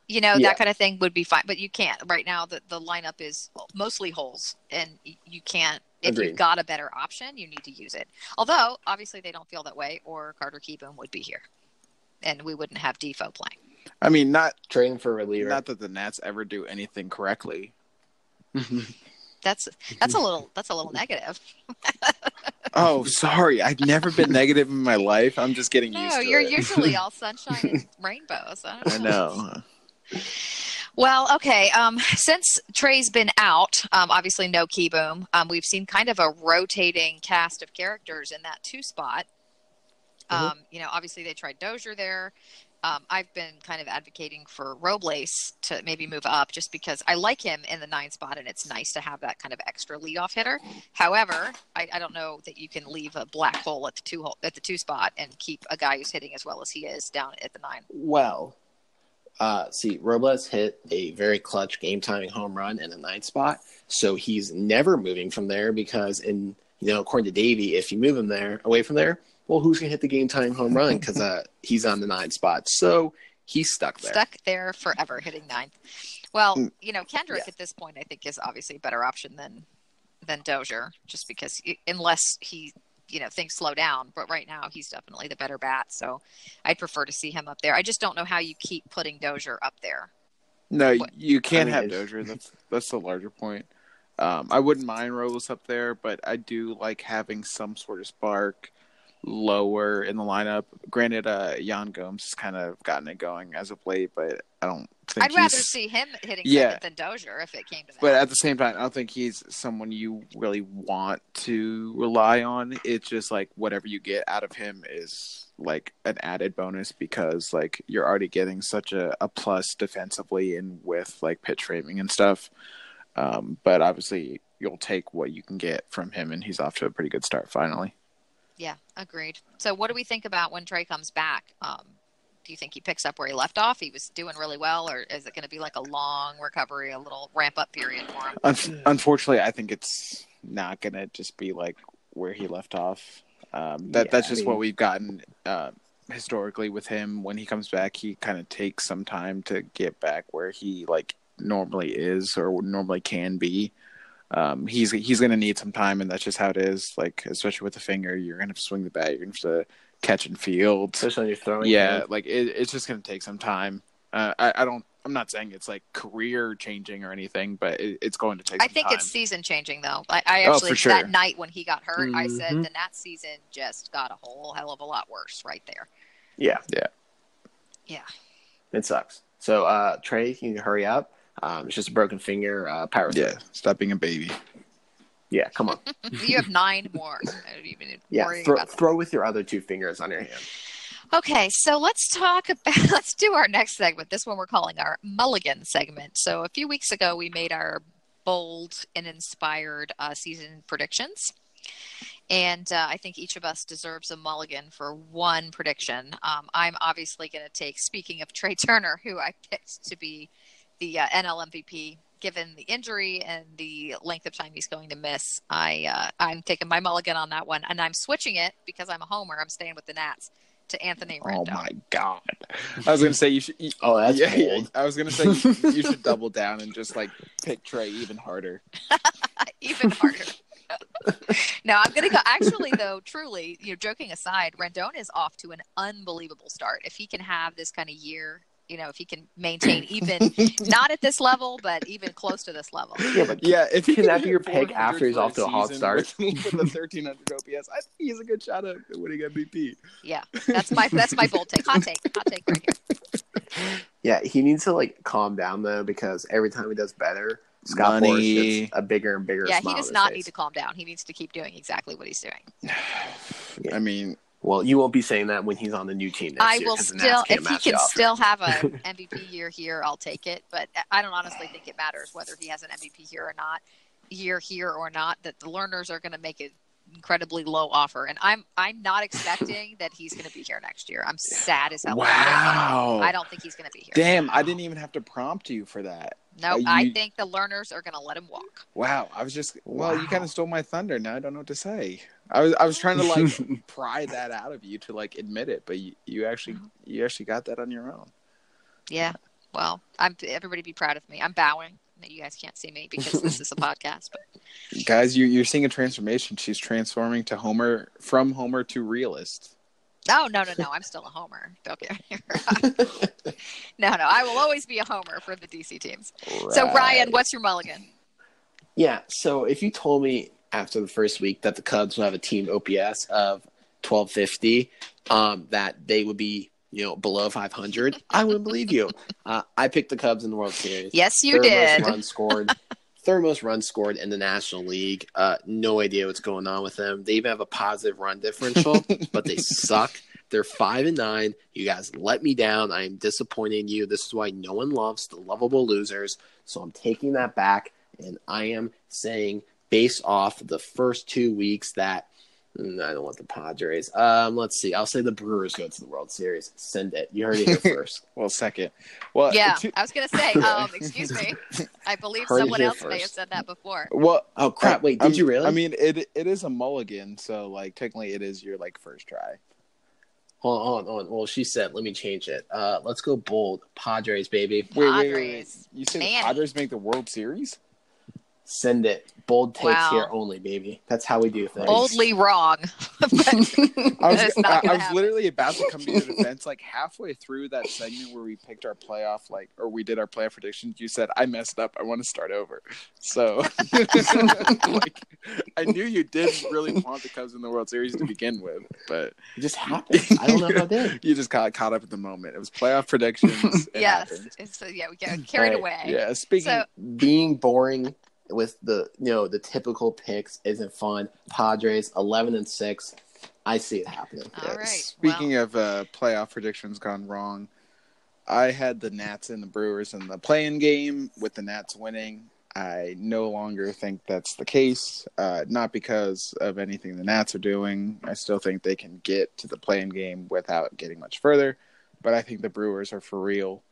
S1: You know, yeah. that kind of thing would be fine, but you can't. Right now, the, the lineup is mostly holes, and you can't if Agreed. you've got a better option, you need to use it. Although, obviously, they don't feel that way, or Carter Kieboom would be here, and we wouldn't have Difo playing.
S2: I mean, not
S3: trading for reliever.
S2: Not that the Nats ever do anything correctly.
S1: that's that's a little that's a little negative.
S2: oh, sorry. I've never been negative in my life. I'm just getting
S1: no,
S2: used to it.
S1: No, you're
S2: it.
S1: usually all sunshine and rainbows. I,
S2: I know.
S1: Well, okay. Um, since Trey's been out, um, obviously no Kieboom. Um, we've seen kind of a rotating cast of characters in that two spot. Mm-hmm. Um, you know, obviously they tried Dozier there. Um, I've been kind of advocating for Robles to maybe move up just because I like him in the nine spot and it's nice to have that kind of extra leadoff hitter. However, I, I don't know that you can leave a black hole at the two hole, at the two spot and keep a guy who's hitting as well as he is down at the nine.
S3: Well, uh, see, Robles hit a very clutch game timing home run in the ninth spot, so he's never moving from there because, in you know, according to Davey, if you move him there away from there, well, who's gonna hit the game timing home run because uh, he's on the nine spot, so he's stuck there,
S1: stuck there forever, hitting ninth. Well, mm. you know, Kendrick yeah. at this point, I think, is obviously a better option than than Dozier, just because unless he you know things slow down. But right now he's definitely the better bat, so I'd prefer to see him up there. I just don't know how you keep putting Dozier up there.
S2: No, what? you can't I mean, have Dozier. That's that's the larger point. Um, I wouldn't mind Robles up there, but I do like having some sort of spark lower in the lineup. Granted, uh, Yan Gomes has kind of gotten it going as of late, but I don't think
S1: I'd rather see him hitting yeah. than Dozier if it came to that.
S2: But at the same time, I don't think he's someone you really want to rely on. It's just like whatever you get out of him is like an added bonus because like you're already getting such a, a plus defensively and with like pitch framing and stuff. Um, but obviously, you'll take what you can get from him, and he's off to a pretty good start finally.
S1: Yeah, agreed. So, what do we think about when Trey comes back? Um, do you think he picks up where he left off? He was doing really well, or is it going to be like a long recovery, a little ramp up period for him?
S2: Un- unfortunately, I think it's not going to just be like where he left off. Um, that yeah, that's just I mean, what we've gotten uh, historically with him. When he comes back, he kind of takes some time to get back where he like normally is or normally can be um, he's he's going to need some time, and that's just how it is. Like especially with the finger, you're going to swing the bat, you're going to have to catch and field.
S3: Especially when you're throwing.
S2: Yeah, like it, it's just going to take some time. Uh, I, I, don't. I'm not saying it's like career changing or anything, but it, it's going to take.
S1: I think
S2: time.
S1: it's season changing though. I, I oh, actually
S2: oh, sure.
S1: that night when he got hurt, mm-hmm. I said
S3: Mm-hmm.
S1: the Nats season just got a whole hell of a lot worse right there.
S3: Yeah,
S2: yeah,
S1: yeah.
S3: It sucks. So, uh, Trey, can you hurry up? Um, it's just a broken finger. Uh, power.
S2: Yeah, stop being a baby.
S3: Yeah, come on.
S1: you have nine more.
S3: yeah, throw, throw with your other two fingers on your hand.
S1: Okay, so let's talk about let's do our next segment. This one we're calling our mulligan segment. So a few weeks ago we made our bold and inspired uh, season predictions. And uh, I think each of us deserves a mulligan for one prediction. Um, I'm obviously going to take, speaking of Trey Turner, who I picked to be the uh, NL MVP, given the injury and the length of time he's going to miss. I uh, I'm taking my mulligan on that one, and I'm switching it because I'm a homer. I'm staying with the Nats to Anthony Rendon.
S2: Oh my god! I was gonna say you should. You,
S3: Oh, that's
S2: yeah, yeah. I was gonna say you, you should double down and just like pick Trey even harder.
S1: even harder. no, I'm gonna go. Actually, though, truly, you know, joking aside, Rendon is off to an unbelievable start. If he can have this kind of year, you know, if he can maintain even not at this level, but even close to this level.
S3: Yeah, but
S2: Yeah, if he
S3: Can that be your pick after he's off to a hot start?
S2: with, with the 1300 OPS? I think he's a good shot at winning MVP.
S1: Yeah, that's my that's my bold take. Hot take. Hot take right here.
S3: yeah, he needs to like calm down though because every time he does better, Scott Boras
S2: Money.
S3: gets a bigger and bigger.
S1: Yeah, he does not
S3: face.
S1: need to calm down. He needs to keep doing exactly what he's doing.
S2: I mean,
S3: Well, you won't be saying that when he's on the new team next
S1: I
S3: year,
S1: will
S3: 'cause the
S1: still, if he can
S3: offer.
S1: still have an MVP year here, I'll take it. But I don't honestly think it matters whether he has an MVP here or not, year here or not. That the Lerners are going to make an incredibly low offer, and I'm I'm not expecting that he's going to be here next year. I'm sad as hell.
S2: wow.
S1: I don't think he's going to be here.
S2: Damn, I didn't even have to prompt you for that.
S1: No,
S2: Uh,
S1: I think the Lerners are going to let him walk.
S2: Wow, I was just well, you kind of stole my thunder. Now I don't know what to say. I was I was trying to like pry that out of you to like admit it, but you, you actually mm-hmm. you actually got that on your own.
S1: Yeah. Well, I'm everybody be proud of me. I'm bowing. That you guys can't see me because this is a podcast, but
S2: Guys, you you're seeing a transformation. She's transforming to Homer from Homer to realist.
S1: No, no, no, no. I'm still a homer. Don't get me wrong. no, no. I will always be a homer for the DC teams. So, Ryan, what's your mulligan?
S3: Yeah. So if you told me after the first week that the Cubs will have a team OPS of twelve fifty, um, that they would be you know below five hundred, I wouldn't believe you. Uh, I picked the Cubs in the World Series.
S1: Yes, you
S3: Third
S1: did.
S3: Most runs scored. Third most runs scored in the National League. Uh, no idea what's going on with them. They even have a positive run differential, but they suck. They're five and nine. You guys let me down. I am disappointing you. This is why no one loves the lovable losers. So I'm taking that back, and I am saying, based off the first two weeks, that mm, I don't want the Padres. Um, let's see. I'll say the Brewers go to the World Series. Send it. You heard it here first.
S2: Well, second. Well,
S1: Yeah,
S2: two-
S1: I was going to say, um, excuse me. I believe
S3: Heard
S1: someone
S3: here
S1: else may have said that before.
S2: well.
S3: Oh crap! Wait, did
S2: I'm-
S3: you really?
S2: I mean, it it is a mulligan, so like technically it is your like first try.
S3: Hold on, hold on. Well, she said, let me change it. Uh, let's go bold. Padres, baby.
S2: Wait, wait, wait, wait.
S1: Padres.
S2: You say
S1: Man.
S2: the Padres make the World Series?
S3: Send it. Bold takes
S1: Wow.
S3: here only, baby. That's how we do things.
S1: Boldly wrong.
S2: I was,
S1: That is not
S2: I, I was literally about to come to your defense, like halfway through that segment where we picked our playoff, like, or we did our playoff predictions. You said, "I messed up. I want to start over." So, like, I knew you didn't really want the Cubs in the World Series to begin with, but
S3: It just happened. I don't know how it did.
S2: you just got caught up at the moment. It was playoff predictions. It
S1: yes.
S2: happened.
S1: It's, uh, yeah, we get carried
S3: Right.
S1: away.
S2: Yeah. Speaking.
S1: So,
S3: Being boring with the you know the typical picks isn't fun. Padres eleven and six. I see it happening.
S1: all
S2: Yeah,
S1: right.
S2: Speaking of uh, playoff predictions gone wrong, I had the Nats and the Brewers in the play-in game with the Nats winning. I no longer think that's the case. Uh, not because of anything the Nats are doing. I still think they can get to the play-in game without getting much further. But I think the Brewers are for real.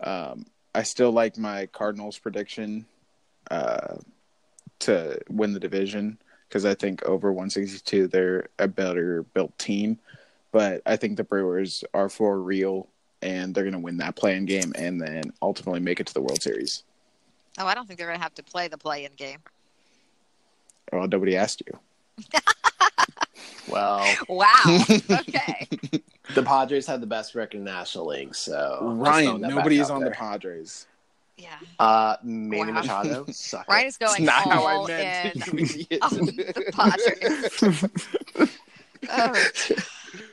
S2: Um, I still like my Cardinals prediction uh, to win the division because I think over 162 they're a better built team. But I think the Brewers are for real and they're going to win that play-in game and then ultimately make it to the World Series.
S1: oh, I don't think they're going to have to play the play-in game.
S2: Well, nobody asked you.
S3: Well,
S1: Wow. okay.
S3: the Padres have the best record in the National League, so
S2: Ryan,
S3: that
S2: nobody is on
S3: there.
S2: the Padres.
S1: Yeah.
S3: Uh, Manny
S1: Wow.
S3: Machado, suck.
S1: Ryan is
S2: That's
S1: going
S2: not how
S1: all
S2: I meant.
S1: in
S2: you
S1: the Padres. Oh.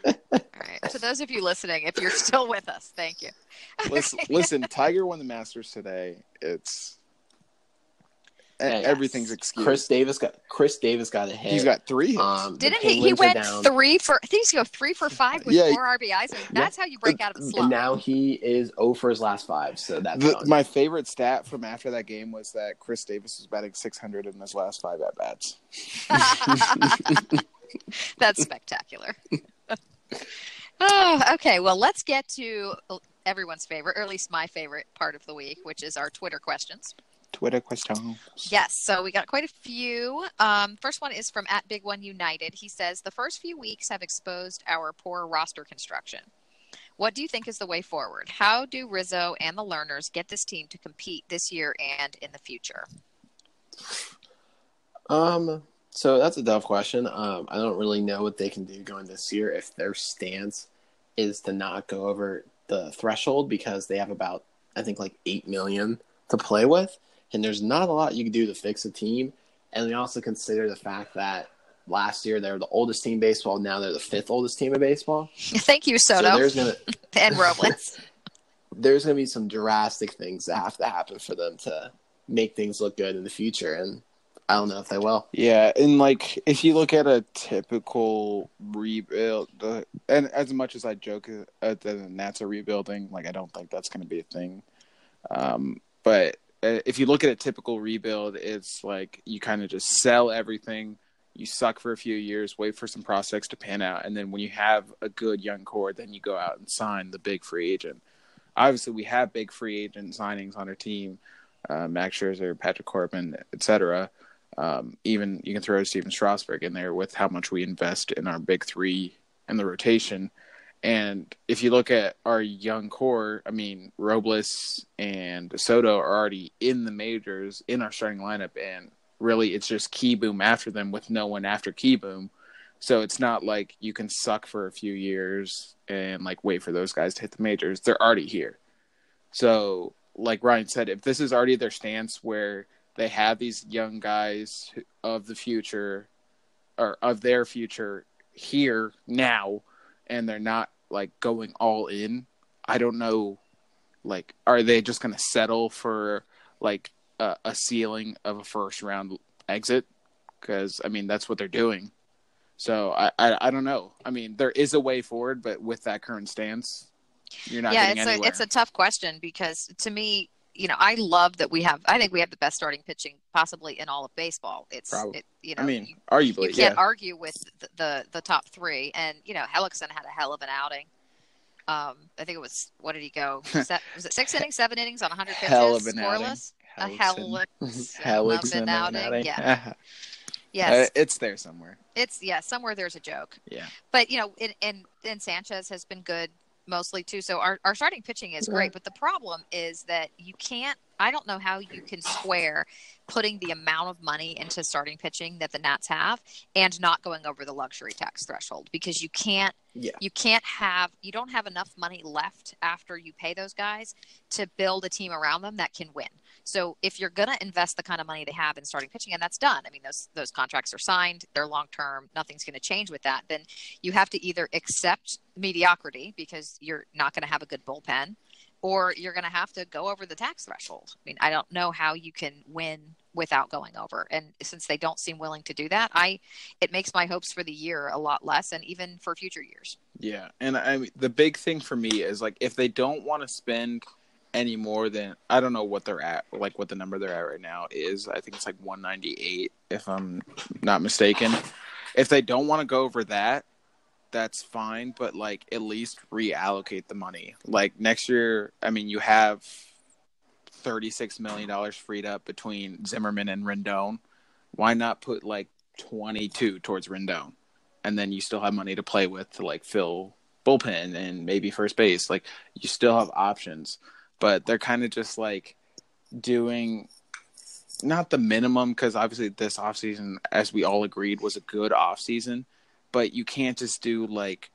S1: All right. To those of you listening, if you're still with us, thank you.
S2: listen, listen, Tiger won the Masters today. It's
S3: Yes.
S2: everything's excused.
S3: Chris Davis got Chris Davis got a hit.
S2: He's got three hits.
S3: Um,
S1: Didn't he? He went three for. I think he's go three for five with
S2: Yeah.
S1: four RBIs, and that's how you break out of a
S3: and now he is 0 for his last five. So that's
S2: The- my favorite stat from after that game was that Chris Davis was batting 600 in his last five at bats.
S1: That's spectacular. oh, okay. Well, let's get to everyone's favorite, or at least my favorite part of the week, which is our Twitter questions.
S2: Twitter questions.
S1: Yes, so we got quite a few. Um, first one is from at Big One United. He says the first few weeks have exposed our poor roster construction. What do you think is the way forward? How do Rizzo and the Lerners get this team to compete this year and in the future?
S3: Um, so that's a tough question. Um, I don't really know what they can do going this year if their stance is to not go over the threshold because they have about I think like eight million to play with, and there's not a lot you can do to fix a team. And we also consider the fact that last year they were the oldest team in baseball. Now they're the fifth oldest team in baseball.
S1: Thank you,
S3: So
S1: Soto
S3: there's gonna
S1: and Robles.
S3: there's gonna be some drastic things that have to happen for them to make things look good in the future, and I don't know if they will.
S2: Yeah, and like if you look at a typical rebuild, uh, and as much as I joke uh, that the Nats are rebuilding, like I don't think that's going to be a thing. Um, but if you look at a typical rebuild, it's like you kind of just sell everything, you suck for a few years, wait for some prospects to pan out, and then when you have a good young core, then you go out and sign the big free agent. Obviously, we have big free agent signings on our team, uh, Max Scherzer, Patrick Corbin, etc. Um, even you can throw Stephen Strasburg in there with how much we invest in our big three in the rotation. And if you look at our young core, I mean, Robles and Soto are already in the majors in our starting lineup, and really it's just Kieboom after them with no one after Kieboom. So it's not like you can suck for a few years and like wait for those guys to hit the majors. They're already here. So, like Ryan said, if this is already their stance where they have these young guys of the future or of their future here now and they're not like going all in i don't know like are they just going to settle for like a, a ceiling of a first round exit? Because i mean that's what they're doing. So I, I i don't know. I mean there is a way forward but with that current stance you're not
S1: yeah,
S2: getting
S1: it's
S2: anywhere.
S1: a it's a tough question because to me, you know, I love that we have. I think we have the best starting pitching possibly in all of baseball. It's
S2: Probably.
S1: it, you know,
S2: i mean
S1: you,
S2: arguably
S1: you can't
S2: yeah
S1: argue with the, the the top three. And you know, Hellickson had a hell of an outing. Um, I think it was what did he go? Was, that, was it six innings, seven innings on 100 pitches,
S2: Hell of an outing.
S1: scoreless? A
S2: Hellickson.
S1: Hellickson
S2: Hellickson
S1: of an outing.
S2: outing.
S1: Yeah.
S2: Uh,
S1: Yes,
S2: it's there somewhere
S1: it's yeah. Somewhere there's a joke.
S2: yeah
S1: But you know, and and, and Sanchez has been good mostly too. So our, our starting pitching is great, but the problem is that you can't. I don't know how you can square putting the amount of money into starting pitching that the Nats have and not going over the luxury tax threshold because you can't
S3: Yeah.
S1: you can't have you don't have enough money left after you pay those guys to build a team around them that can win. So if you're going to invest the kind of money they have in starting pitching and that's done. I mean those those contracts are signed, they're long term, nothing's going to change with that. Then you have to either accept mediocrity because you're not going to have a good bullpen or you're going to have to go over the tax threshold. I mean, I don't know how you can win without going over. And since they don't seem willing to do that, I it makes my hopes for the year a lot less and even for future years.
S2: Yeah, and I mean, the big thing for me is like if they don't want to spend any more than I don't know what they're at, like what the number they're at right now is. I think it's like 198 if I'm not mistaken. If they don't want to go over that, that's fine, but like at least reallocate the money. Like next year, I mean, you have 36 million dollars freed up between Zimmerman and Rendon. Why not put like 22 towards Rendon? and then you still have money to play with to like fill bullpen and maybe first base. Like you still have options, but they're kind of just like doing not the minimum because obviously this offseason, as we all agreed, was a good offseason, but you can't just do like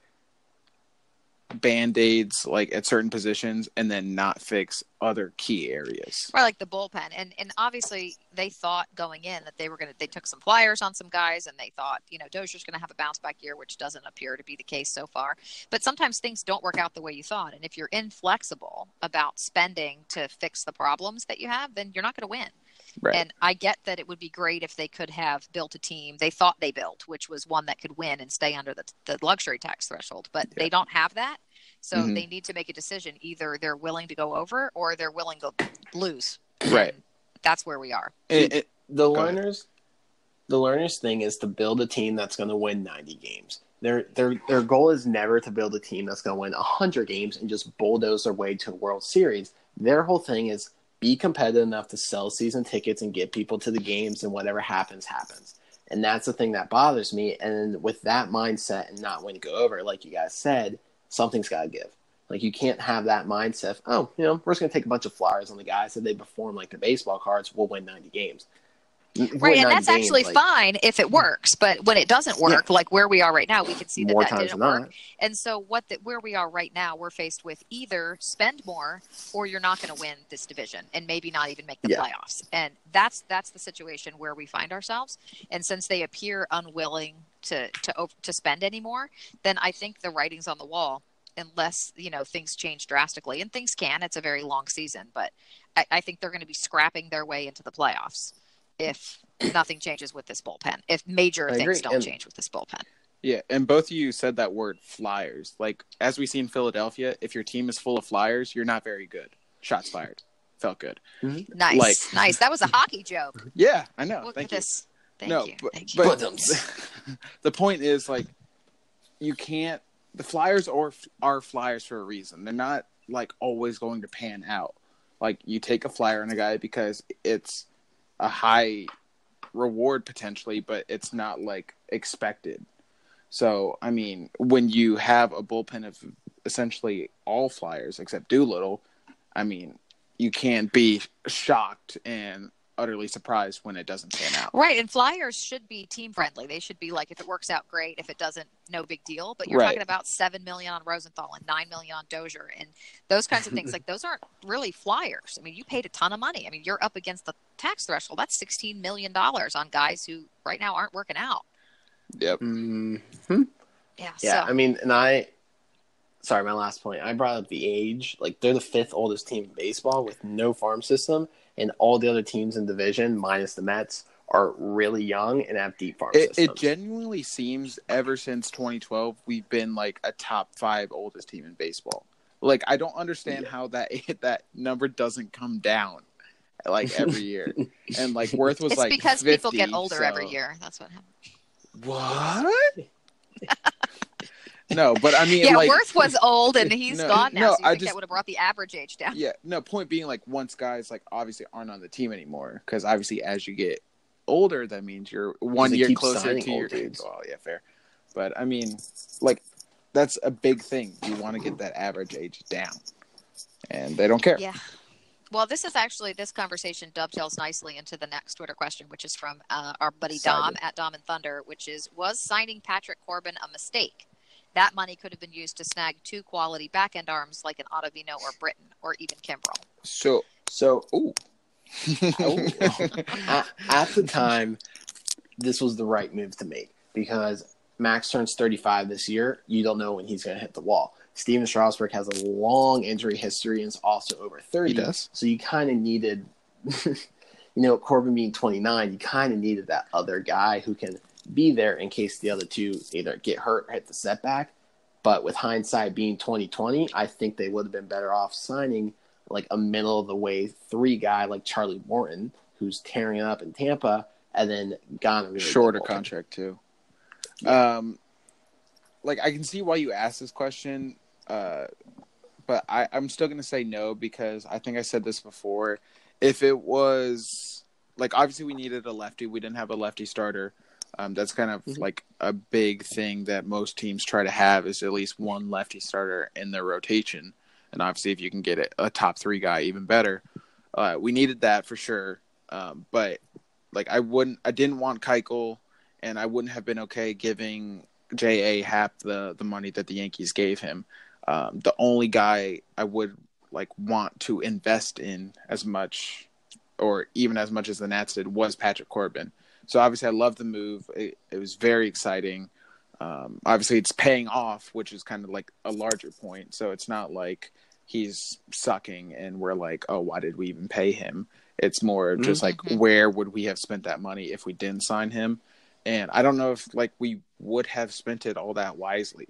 S2: band-aids like at certain positions and then not fix other key areas.
S1: Or like the bullpen. And and obviously they thought going in that they were gonna they took some flyers on some guys and they thought, you know, Dozier's gonna have a bounce back year, which doesn't appear to be the case so far. But sometimes things don't work out the way you thought. And if you're inflexible about spending to fix the problems that you have, then you're not gonna win.
S2: Right.
S1: And I get that it would be great if they could have built a team they thought they built, which was one that could win and stay under the, the luxury tax threshold. But they don't have that. So
S2: Mhm.
S1: they need to make a decision. Either they're willing to go over or they're willing to lose.
S2: Right.
S1: And that's where we are.
S2: It- it-
S3: the
S2: Go ahead.
S3: Lerners the Lerners thing is to build a team that's going to win 90 games their their their goal is never to build a team that's going to win 100 games and just bulldoze their way to a world series their whole thing is be competitive enough to sell season tickets and get people to the games and whatever happens happens and that's the thing that bothers me and with that mindset and not wanting to go over like you guys said something's got to give like you can't have that mindset of, oh you know we're just going to take a bunch of flyers on the guys that they perform like the baseball cards we'll win 90 games If we
S1: Right,
S3: win
S1: and that's
S3: games,
S1: actually
S3: like,
S1: fine if it works, but when it doesn't work, like where we are right now, we can see that
S3: more
S1: that
S3: times
S1: didn't
S3: than
S1: work.
S3: not
S1: And so, what the, where we are right now, we're faced with either spend more or you're not going to win this division and maybe not even make the
S3: Yeah.
S1: playoffs. And that's that's the situation where we find ourselves. And since they appear unwilling to to ov- to spend anymore, then I think the writing's on the wall. Unless you know things change drastically, and things can. It's a very long season, but I, I think they're going to be scrapping their way into the playoffs if nothing changes with this bullpen. If major
S3: I
S1: things
S3: agree,
S1: don't
S3: and-
S1: change with this bullpen.
S2: Yeah, and both of you said that word flyers. Like as we see in Philadelphia, if your team is full of flyers, you're not very good. Shots fired. Felt good. Mm-hmm.
S1: Nice,
S2: Like-
S1: nice. That was a hockey joke.
S2: Yeah, I know.
S1: Look
S2: Thank
S1: at
S2: you.
S1: this. Thank
S2: no,
S1: you.
S2: but,
S1: Thank
S2: but
S3: Badums.
S2: the point is like you can't. The flyers are are flyers for a reason. They're not like always going to pan out. Like you take a flyer on a guy because it's a high reward potentially, but it's not like expected. So I mean, when you have a bullpen of essentially all flyers except Doolittle, I mean, you can't be shocked and utterly surprised when it doesn't pan out.
S1: Right, and flyers should be team friendly. They should be like if it works out great, if it doesn't, no big deal. But you're
S2: Right.
S1: talking about seven million on Rosenthal and nine million on Dozier and those kinds of things. like those aren't really flyers. I mean, you paid a ton of money. I mean, you're up against the tax threshold. That's sixteen million dollars on guys who right now aren't working out.
S2: Yep.
S3: Mm-hmm.
S1: Yeah.
S3: Yeah,
S1: so
S3: I mean, and I, sorry, my last point. I brought up the age. Like they're the fifth oldest team in baseball with no farm system, and all the other teams in division, minus the Mets, are really young and have deep farm
S2: It,
S3: systems.
S2: it genuinely seems ever since 2012 we've been like a top five oldest team in baseball. Like I don't understand
S3: Yeah.
S2: how that that number doesn't come down like every year. and like Worth was
S1: it's
S2: like
S1: because people get older every year. That's what happens.
S2: What? no, but I mean,
S1: Yeah,
S2: like,
S1: Worth was old and he's
S2: No,
S1: gone now.
S2: no,
S1: so you
S2: I
S1: think
S2: just-
S1: that would have brought the average age down.
S2: yeah, no. Point being, like, once guys like obviously aren't on the team anymore, because obviously as you get older, that means you're one year closer to your
S3: dudes.
S2: Well, yeah, fair. But I mean, like, that's a big thing. You want to get that average age down, and they don't care.
S1: Yeah. Well, this is actually this conversation dovetails nicely into the next Twitter question, which is from uh, our buddy Dom
S3: Excited.
S1: at Dom and Thunder, which is Was signing Patrick Corbin a mistake? That money could have been used to snag two quality back end arms like an Ottavino or Britton or even Kimbrel.
S2: So,
S3: so
S2: ooh.
S3: Oh. at, at the time, this was the right move to make because Max turns 35 this year. You don't know when he's going to hit the wall. Stephen Strasburg has a long injury history and is also over 30.
S2: He does.
S3: So you kind of needed, you know, Corbin being 29, you kind of needed that other guy who can be there in case the other two either get hurt or hit the setback. But with hindsight being 2020, I think they would have been better off signing like a middle of the way three guy like Charlie Morton, who's tearing up in Tampa, and then gone a really
S2: shorter contract too. Um, like I can see why you asked this question, uh, but I, I'm still gonna say no because I think I said this before. If it was like obviously we needed a lefty, we didn't have a lefty starter. Um, that's kind of
S3: Mhm.
S2: like a big thing that most teams try to have is at least one lefty starter in their rotation. And obviously, if you can get a, a top three guy, even better. Uh, we needed that for sure. Um, but like I wouldn't, I didn't want Keuchel, and I wouldn't have been okay giving J.A. Happ the the money that the Yankees gave him. Um, the only guy I would like want to invest in as much, or even as much as the Nats did, was Patrick Corbin. So obviously, I love the move. It, it was very exciting. Um, obviously, it's paying off, which is kind of like a larger point. So it's not like he's sucking and we're like, oh, why did we even pay him? It's more just like
S1: Mhm.
S2: where would we have spent that money if we didn't sign him? And I don't know if like we would have spent it all that wisely.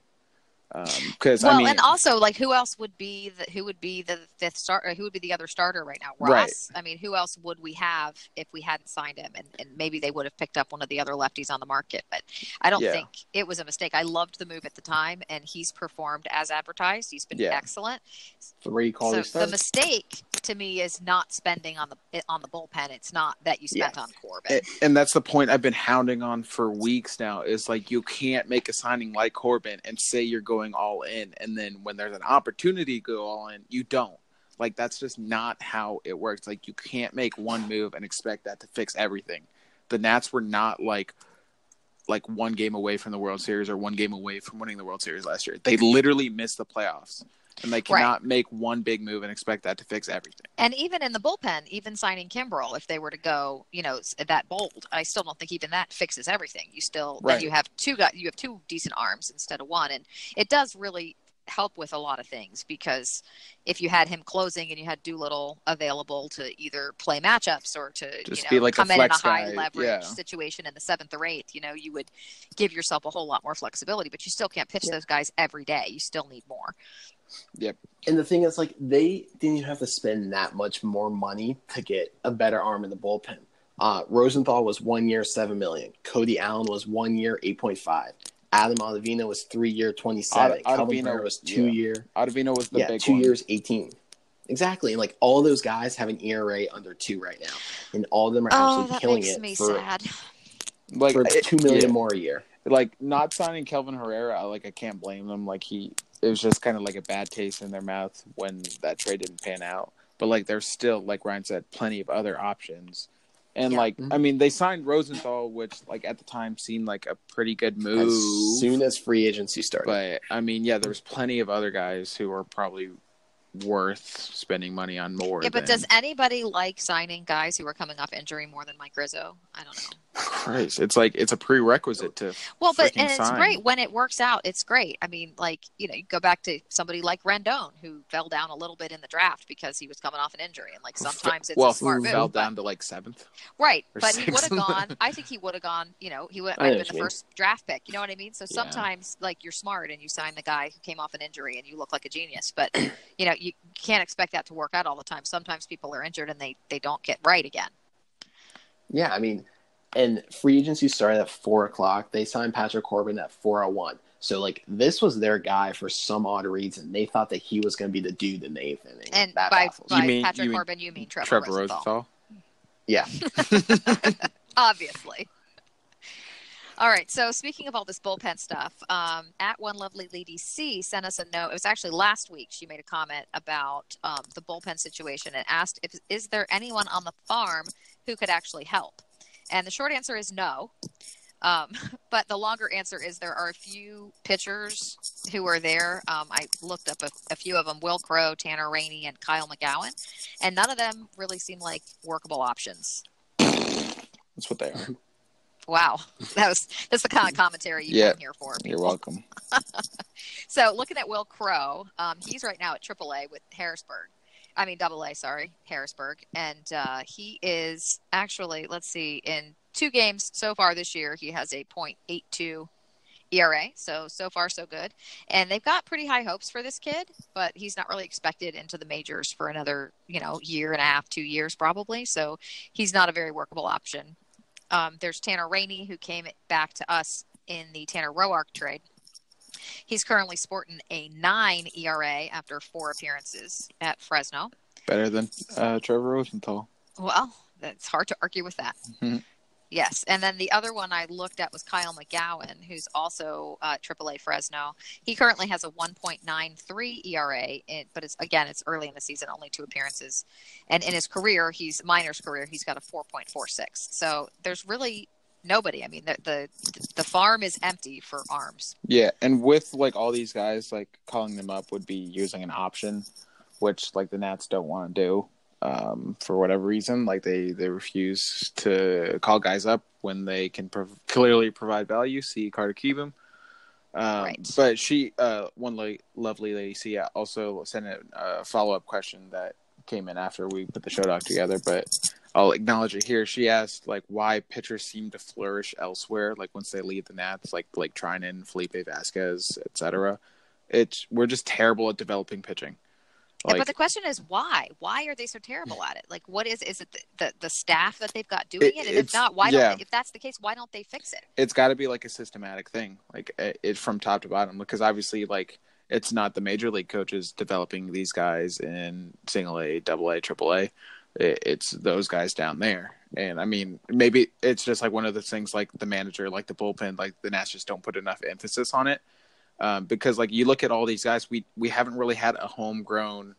S2: Um, because
S1: well,
S2: I mean,
S1: and also like who else would be the who would be the fifth starter? Uh, who would be the other starter right now? Ross.
S2: Right.
S1: I mean, who else would we have if we hadn't signed him? And, and maybe they would have picked up one of the other lefties on the market. But I don't
S2: Yeah.
S1: think it was a mistake. I loved the move at the time, and he's performed as advertised. He's been
S2: Yeah.
S1: excellent.
S3: Three quality
S1: so the mistake to me is not spending on the on the bullpen. It's not that you spent
S3: Yeah.
S1: on Corbin.
S2: A- and that's the point I've been hounding on for weeks now is like you can't make a signing like Corbin and say you're going all in and then when there's an opportunity to go all in you don't. Like that's just not how it works. Like you can't make one move and expect that to fix everything. The Nats were not like like one game away from the World Series or one game away from winning the World Series last year. They literally missed the playoffs and they
S1: Right.
S2: cannot make one big move and expect that to fix everything
S1: And even in the bullpen, even signing Kimbrel, if they were to go, you know, that bold, I still don't think even that fixes everything. You still, then
S2: Right.
S1: you have two guys, you have two decent arms instead of one, and it does really help with a lot of things because if you had him closing and you had Doolittle available to either play matchups or to
S2: Just
S1: you know
S2: be like a
S1: come in in a high
S2: guy,
S1: leverage
S2: yeah.
S1: situation in the seventh or eighth, you know, you would give yourself a whole lot more flexibility. But you still can't pitch
S3: Yeah.
S1: those guys every day. You still need more.
S3: And the thing is, like, they didn't even have to spend that much more money to get a better arm in the bullpen. Uh, Rosenthal was one year, seven million. Cody Allen was one year, eight point five. Adam Ottavino was three year, twenty seven.
S2: Ot- Ottavino,
S3: was two
S2: yeah.
S3: year,
S2: Ottavino was the
S3: yeah,
S2: big
S3: two
S2: one.
S3: years, eighteen. Exactly, and like all those guys have an ERA under two right now, and all of them are
S1: Oh,
S3: absolutely
S1: that
S3: killing
S1: makes
S3: it
S1: me
S3: for,
S1: sad.
S2: like
S3: for
S2: it-
S3: two million
S2: yeah.
S3: more a year.
S2: like not signing Kelvin Herrera, like I can't blame them. Like he, it was just kind of like a bad taste in their mouth when that trade didn't pan out. But like there's still, like Ryan said, plenty of other options. And
S1: Yeah.
S2: like
S3: Mhm.
S2: I mean, they signed Rosenthal, which like at the time seemed like a pretty good move.
S3: As soon as free agency started,
S2: but I mean, yeah, there's plenty of other guys who were probably worth spending money on more.
S1: Yeah, but
S2: than-
S1: does anybody like signing guys who are coming off injury more than Mike Rizzo? I don't know.
S2: Christ, it's like it's a prerequisite to
S1: Well, but
S2: freaking
S1: and it's
S2: sign.
S1: great when it works out. It's great. I mean, like you know, you go back to somebody like Rendon who fell down a little bit in the draft because he was coming off an injury, and like sometimes it's
S2: well,
S1: a smart
S2: who
S1: move.
S2: fell
S1: but-
S2: down to like seventh.
S1: right,
S2: or
S1: but he would have gone. I think he would have gone. You know, he would
S3: I know
S1: have been the
S3: mean.
S1: first draft pick. You know what I mean? So
S2: Yeah.
S1: sometimes, like you're smart and you sign the guy who came off an injury, and you look like a genius. But you know, you can't expect that to work out all the time. Sometimes people are injured and they they don't get right again.
S3: Yeah, I mean, and free agency started at four o'clock. They signed Patrick Corbin at four oh one. So like this was their guy for some odd reason. They thought that he was going to be the dude in the eighth inning.
S1: And
S3: that
S1: by, by
S2: You mean-
S1: Patrick
S2: you mean
S1: Corbin, you mean Trevor,
S2: Trevor
S1: Rosenthal.
S2: Rosenthal.
S3: Yeah,
S1: obviously. All right. So speaking of all this bullpen stuff, um, at one lovely lady C sent us a note. It was actually last week. She made a comment about um, the bullpen situation and asked if is there anyone on the farm who could actually help. And the short answer is no. Um, but the longer answer is there are a few pitchers who are there. Um, I looked up a, a few of them: Wil Crowe, Tanner Rainey, and Kyle McGowin, and none of them really seem like workable options.
S2: That's what they are.
S1: Wow, that was that's the kind of commentary you
S2: Yeah.
S1: here for.
S2: You're welcome.
S1: So looking at Wil Crowe, um, he's right now at AAA with Harrisburg. I mean Double A, sorry, Harrisburg, and uh, he is actually let's see, in two games so far this year, he has a .82 ERA. So so far so good, and they've got pretty high hopes for this kid, but he's not really expected into the majors for another you know year and a half, two years probably. So he's not a very workable option. Um, there's Tanner Rainey who came back to us in the Tanner Roark trade. He's currently sporting a nine ERA after four appearances at Fresno.
S2: Better than uh, Trevor Rosenthal.
S1: Well, it's hard to argue with that.
S2: Mhm.
S1: Yes, and then the other one I looked at was Kyle McGowin, who's also uh, AAA Fresno. He currently has a 1.93 ERA, in, but it's again it's early in the season, only two appearances, and in his career, he's minors career, he's got a 4.46. So there's really nobody. I mean, the the, the farm is empty for arms.
S2: Yeah, and with like all these guys, like calling them up would be using an option, which like the Nats don't want to do um, for whatever reason. Like they they refuse to call guys up when they can prov- clearly provide value. See Carter Kieboom. Um,
S1: Right.
S2: But she, uh, one la- lovely lady, see, also sent a uh, follow up question that came in after we put the show doc together. But I'll acknowledge it here. She asked like why pitchers seem to flourish elsewhere, like once they leave the Nats, like like Treinen, Felipe Vazquez, etc. It's we're just terrible at developing pitching. Like,
S1: but the question is why? Why are they so terrible at it? Like, what is is it the, the, the staff that they've got doing
S2: It-
S1: it? And if not, why
S2: yeah.
S1: don't? They, if that's the case, why don't they fix it?
S2: it's got to be like a systematic thing, like it, it from top to bottom, because obviously, like it's not the major league coaches developing these guys in single A, double A, triple A. It's those guys down there, and I mean, maybe it's just like one of the things, like the manager, like the bullpen, like the Nats just don't put enough emphasis on it, um, because like you look at all these guys, we we haven't really had a homegrown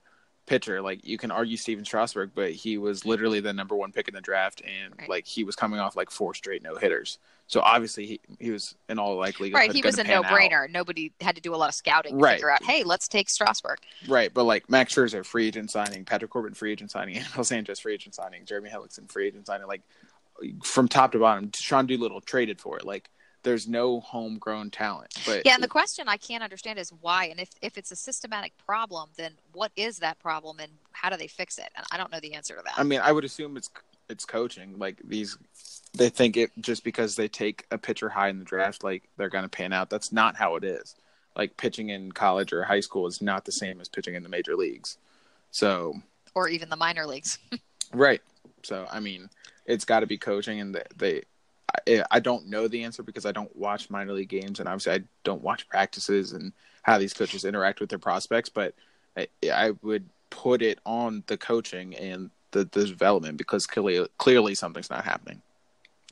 S2: pitcher. Like you can argue Stephen Strasburg, but he was literally the number one pick in the draft, and
S1: Right.
S2: like he was coming off like four straight no hitters. So obviously he, he was in all likelihood
S1: Right, he was a
S2: out.
S1: no-brainer. Nobody had to do a lot of scouting to
S2: Right.
S1: figure out, hey, let's take Strasburg.
S2: Right, but like Max Scherzer free agent signing, Patrick Corbin free agent signing, Anibal Sanchez free agent signing, Jeremy Hellickson free agent signing, like from top to bottom, Sean Doolittle traded for it. Like there's no homegrown talent. But
S1: Yeah, and the question I can't understand is why. And if if it's a systematic problem, then what is that problem, and how do they fix it? And I don't know the answer to that.
S2: I mean, I would assume it's it's coaching. Like these, they think it just because they take a pitcher high in the draft, like they're going to pan out. That's not how it is. Like pitching in college or high school is not the same as pitching in the major leagues. So
S1: or even the minor leagues.
S2: right. So I mean, it's got to be coaching, and they. they I, eh, I don't know the answer because I don't watch minor league games, and obviously I don't watch practices and how these coaches interact with their prospects. But I, I would put it on the coaching and the, the development because clearly, clearly something's not happening.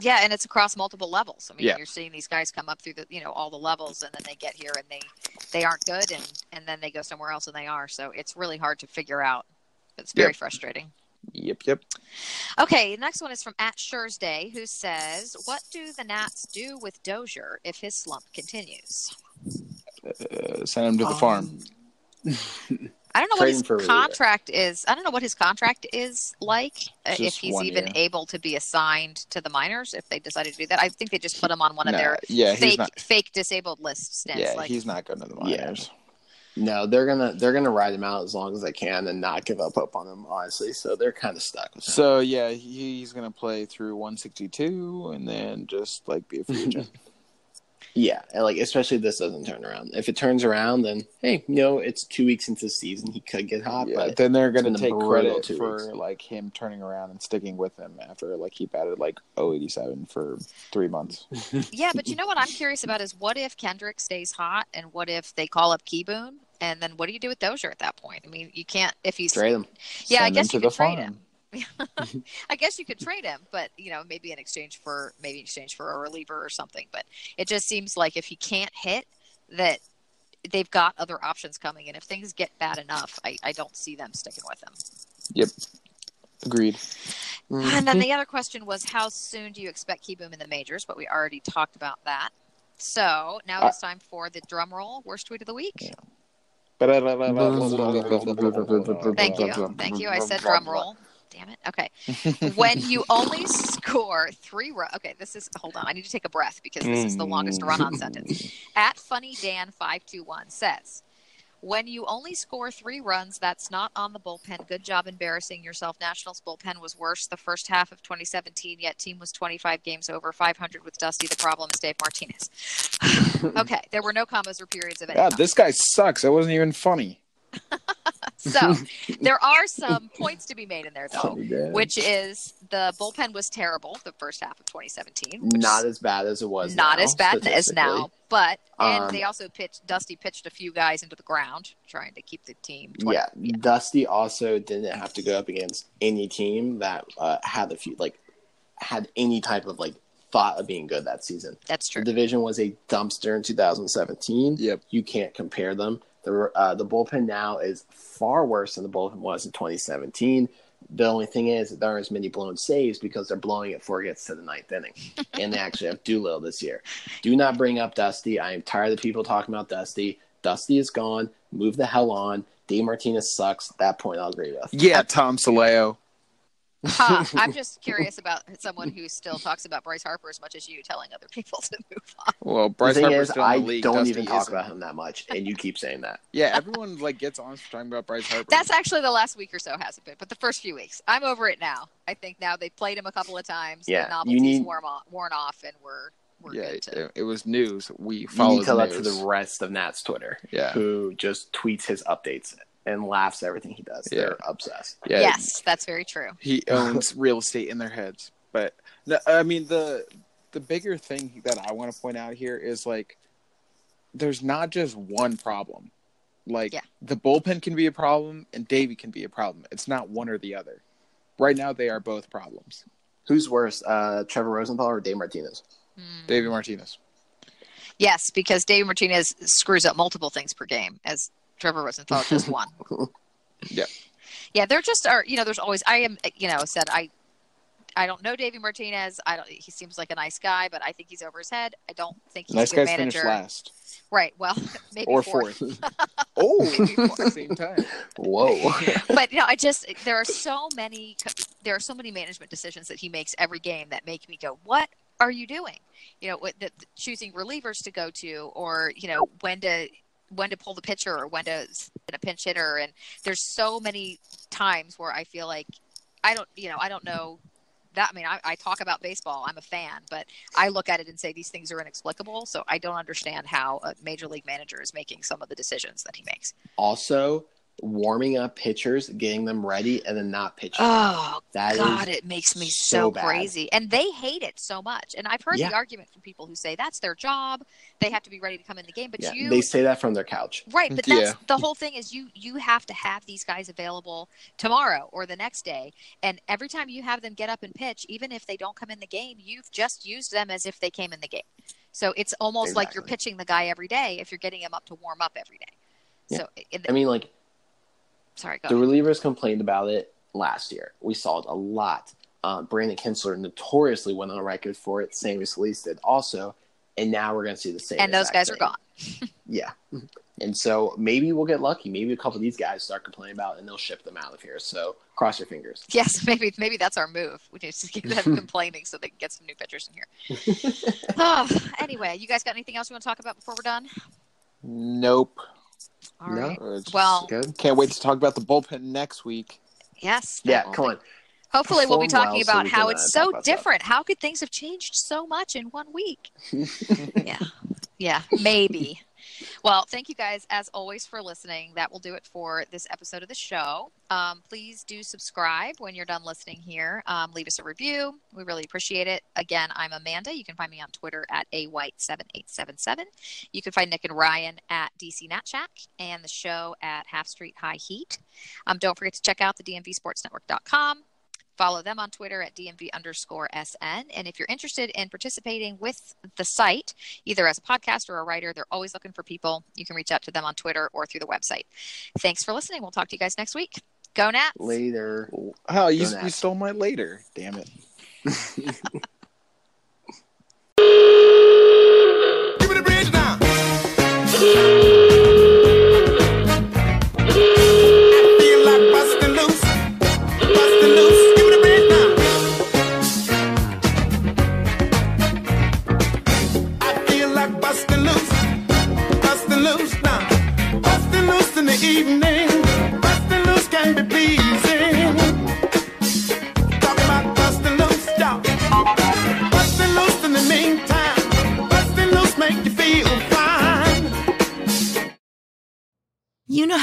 S1: Yeah, and it's across multiple levels. I mean,
S2: Yeah.
S1: you're seeing these guys come up through the, you know, all the levels, and then they get here and they they aren't good, and and then they go somewhere else and they are. So it's really hard to figure out. It's very frustrating.
S2: Yep, yep.
S1: Okay, next one is from at Day, who says, "What do the Nats do with Dozier if his slump continues?"
S2: Uh, send him to the
S3: Um,
S2: farm.
S1: I don't know what his
S3: him for
S1: contract is. I don't know what his contract is like. uh, if he's even
S2: year.
S1: able to be assigned to the minors, if they decided to do that, I think they just put him on one of
S2: Nah,
S1: their
S2: yeah,
S1: fake
S2: not.
S1: fake disabled lists.
S2: Yeah,
S1: like,
S2: he's not going to the
S3: Yeah. No, they're gonna they're gonna ride him out as long as they can and not give up hope on him, honestly. So they're kind of stuck.
S2: So yeah, he's going to play through 162 and then just like be a free agent.
S3: Yeah, and like especially if this doesn't turn around. If it turns around, then hey, you know it's two weeks into the season. He could get hot,
S2: yeah,
S3: but
S2: then they're going to take credit for
S3: weeks.
S2: like him turning around and sticking with him after like he batted like 087 for three months.
S1: Yeah, but you know what I'm curious about is what if Kendrick stays hot, and what if they call up Kieboom, and then what do you do with Dozier at that point? I mean, you can't if he's
S3: trade him.
S1: Yeah, I
S2: Send him
S1: guess
S2: to
S1: you could trade
S2: farm.
S1: him. I guess you could trade him, but you know, maybe in exchange for maybe in exchange for a reliever or something. But it just seems like if he can't hit, that they've got other options coming, and if things get bad enough, I, I don't see them sticking with him.
S2: Yep, agreed.
S1: Ah, and then the other question was, how soon do you expect Kieboom in the majors? But we already talked about that. So now it's time for the drum roll. Worst tweet of the week. Thank you. Thank you. I said drum roll. Damn it. Okay. when you only score three runs. Okay, this is. Hold on. I need to take a breath because this is the longest mm. run on sentence. At Funny Dan five two one says, when you only score three runs, that's not on the bullpen. Good job embarrassing yourself. Nationals bullpen was worse the first half of 2017, yet team was 25 games over, 500 with Dusty. The problem is Dave Martinez. okay, there were no commas or periods of any
S2: God,
S1: kind.
S2: this guy sucks. That wasn't even funny.
S1: So there are some points to be made in there, though, which is the bullpen was terrible the first half of 2017.
S3: not as bad as it was.
S1: not
S3: now,
S1: as bad as now, but and
S3: Um,
S1: they also pitched. Dusty pitched a few guys into the ground, trying to keep the team. 20,
S3: Yeah, Dusty also didn't have to go up against any team that uh, had a few like had any type of like thought of being good that season.
S1: that's true.
S3: The
S1: true.
S3: division was a dumpster in 2017.
S2: Yep.
S3: You can't compare them. The uh, the bullpen now is far worse than the bullpen was in 2017. The only thing is that there aren't as many blown saves because they're blowing it before it gets to the ninth inning, and they actually have Doolittle this year. Do not bring up Dusty. I am tired of people talking about Dusty. Dusty is gone. Move the hell on. Dave Martinez sucks. That point, I'll agree with.
S2: Yeah, Tom Saleo.
S1: Huh. I'm just curious about someone who still talks about Bryce Harper as much as you, telling other people to move on.
S2: Well, Bryce
S3: thing
S2: Harper's
S3: is,
S2: still in
S3: I
S2: the league.
S3: don't
S2: Dusty
S3: even talk
S2: isn't.
S3: about him that much, and you keep saying that.
S2: Yeah, everyone like gets on for talking about Bryce Harper.
S1: That's actually the last week or so hasn't been, but the first few weeks. I'm over it now. I think now they've played him a couple of times.
S3: Yeah,
S1: the
S3: you
S1: novelty's
S3: need-
S1: worn off, worn off, and we're we're
S2: yeah,
S1: good to.
S2: it, it was news. We
S3: You
S2: follow
S3: need to tell
S2: the
S3: that to the rest of Nat's Twitter,
S2: Yeah,
S3: who just tweets his updates and laughs at everything he does.
S2: Yeah.
S3: They're obsessed.
S2: yeah.
S1: Yes, that's very true.
S2: he owns real estate in their heads. But no, I mean the the bigger thing that I want to point out here is like there's not just one problem. Like
S1: Yeah.
S2: the bullpen can be a problem and Davey can be a problem. It's not one or the other. Right now they are both problems.
S3: Who's worse, uh, Trevor Rosenthal or Dave Martinez?
S1: Hmm.
S2: Davey Martinez.
S1: Yes, because Dave Martinez screws up multiple things per game, as Trevor Rosenthal just one.
S2: Yeah.
S1: Yeah, there just are. You know, there's always. I am. You know, said I. I don't know Davey Martinez. I don't. He seems like a nice guy, but I think he's over his head. I don't think he's
S2: Nice
S1: a good
S2: guys finish
S1: manager.
S2: last
S1: Right. Well, maybe
S2: or
S1: fourth.
S2: fourth. oh,
S1: Maybe
S2: at
S1: fourth.
S2: the same time.
S3: Whoa.
S1: but you know, I just there are so many there are so many management decisions that he makes every game that make me go, "What are you doing?" You know, what the, the- choosing relievers to go to, or you know, when to when to pull the pitcher, or when to a pinch hitter, and there's so many times where I feel like I don't, you know, I don't know. That I mean, I, I talk about baseball. I'm a fan, but I look at it and say these things are inexplicable. So I don't understand how a major league manager is making some of the decisions that he makes.
S3: also, warming up pitchers, getting them ready, and then not pitching.
S1: Oh
S3: That is
S1: God, it makes me
S3: so
S1: so, crazy. And they hate it so much. And I've heard
S3: Yeah.
S1: the argument from people who say that's their job. They have to be ready to come in the game. But
S3: yeah,
S1: you
S3: they say that from their couch.
S1: Right, but that's
S2: Yeah.
S1: the whole thing is you you have to have these guys available tomorrow or the next day. And every time you have them get up and pitch, even if they don't come in the game, you've just used them as if they came in the game. So it's almost like you're pitching the guy every day if you're getting him up to warm up every day.
S3: Yeah.
S1: So it,
S3: I mean, like
S1: sorry, go
S3: the
S1: ahead.
S3: relievers complained about it last year. We saw it a lot. Uh, Brandon Kintzler notoriously went on record for it. Sammy Solis did also, and now we're going to see the same.
S1: And those guys are gone.
S3: Yeah, and so maybe we'll get lucky. Maybe a couple of these guys start complaining about, it and they'll ship them out of here. So cross your fingers.
S1: Yes, maybe maybe that's our move. We need to get them complaining so they can get some new pitchers in here. oh, anyway, you guys got anything else you want to talk about before we're done?
S2: Nope.
S1: All
S3: No.
S1: right. Well,
S3: Good.
S2: can't wait to talk about the bullpen next week.
S1: yes.
S3: Yeah, come on.
S1: Hopefully, we'll be talking
S3: well
S1: about how it's
S3: uh,
S1: so
S3: talk about stuff.
S1: different. How could things have changed so much in one week? yeah. Yeah, maybe. Well, thank you guys as always for listening. That will do it for this episode of the show. Um, please do subscribe when you're done listening here. Um, leave us a review. We really appreciate it. Again, I'm Amanda. You can find me on Twitter at awhite7877. You can find Nick and Ryan at DC Nat Shack and the show at Half Street High Heat. Um, don't forget to check out the DMVSportsNetwork.com. Follow them on Twitter at DMV underscore SN. And if you're interested in participating with the site, either as a podcast or a writer, they're always looking for people. You can reach out to them on Twitter or through the website. Thanks for listening. We'll talk to you guys next week. Go Nats.
S3: Later.
S2: Oh, you,
S3: Go
S2: you stole my later. Damn it.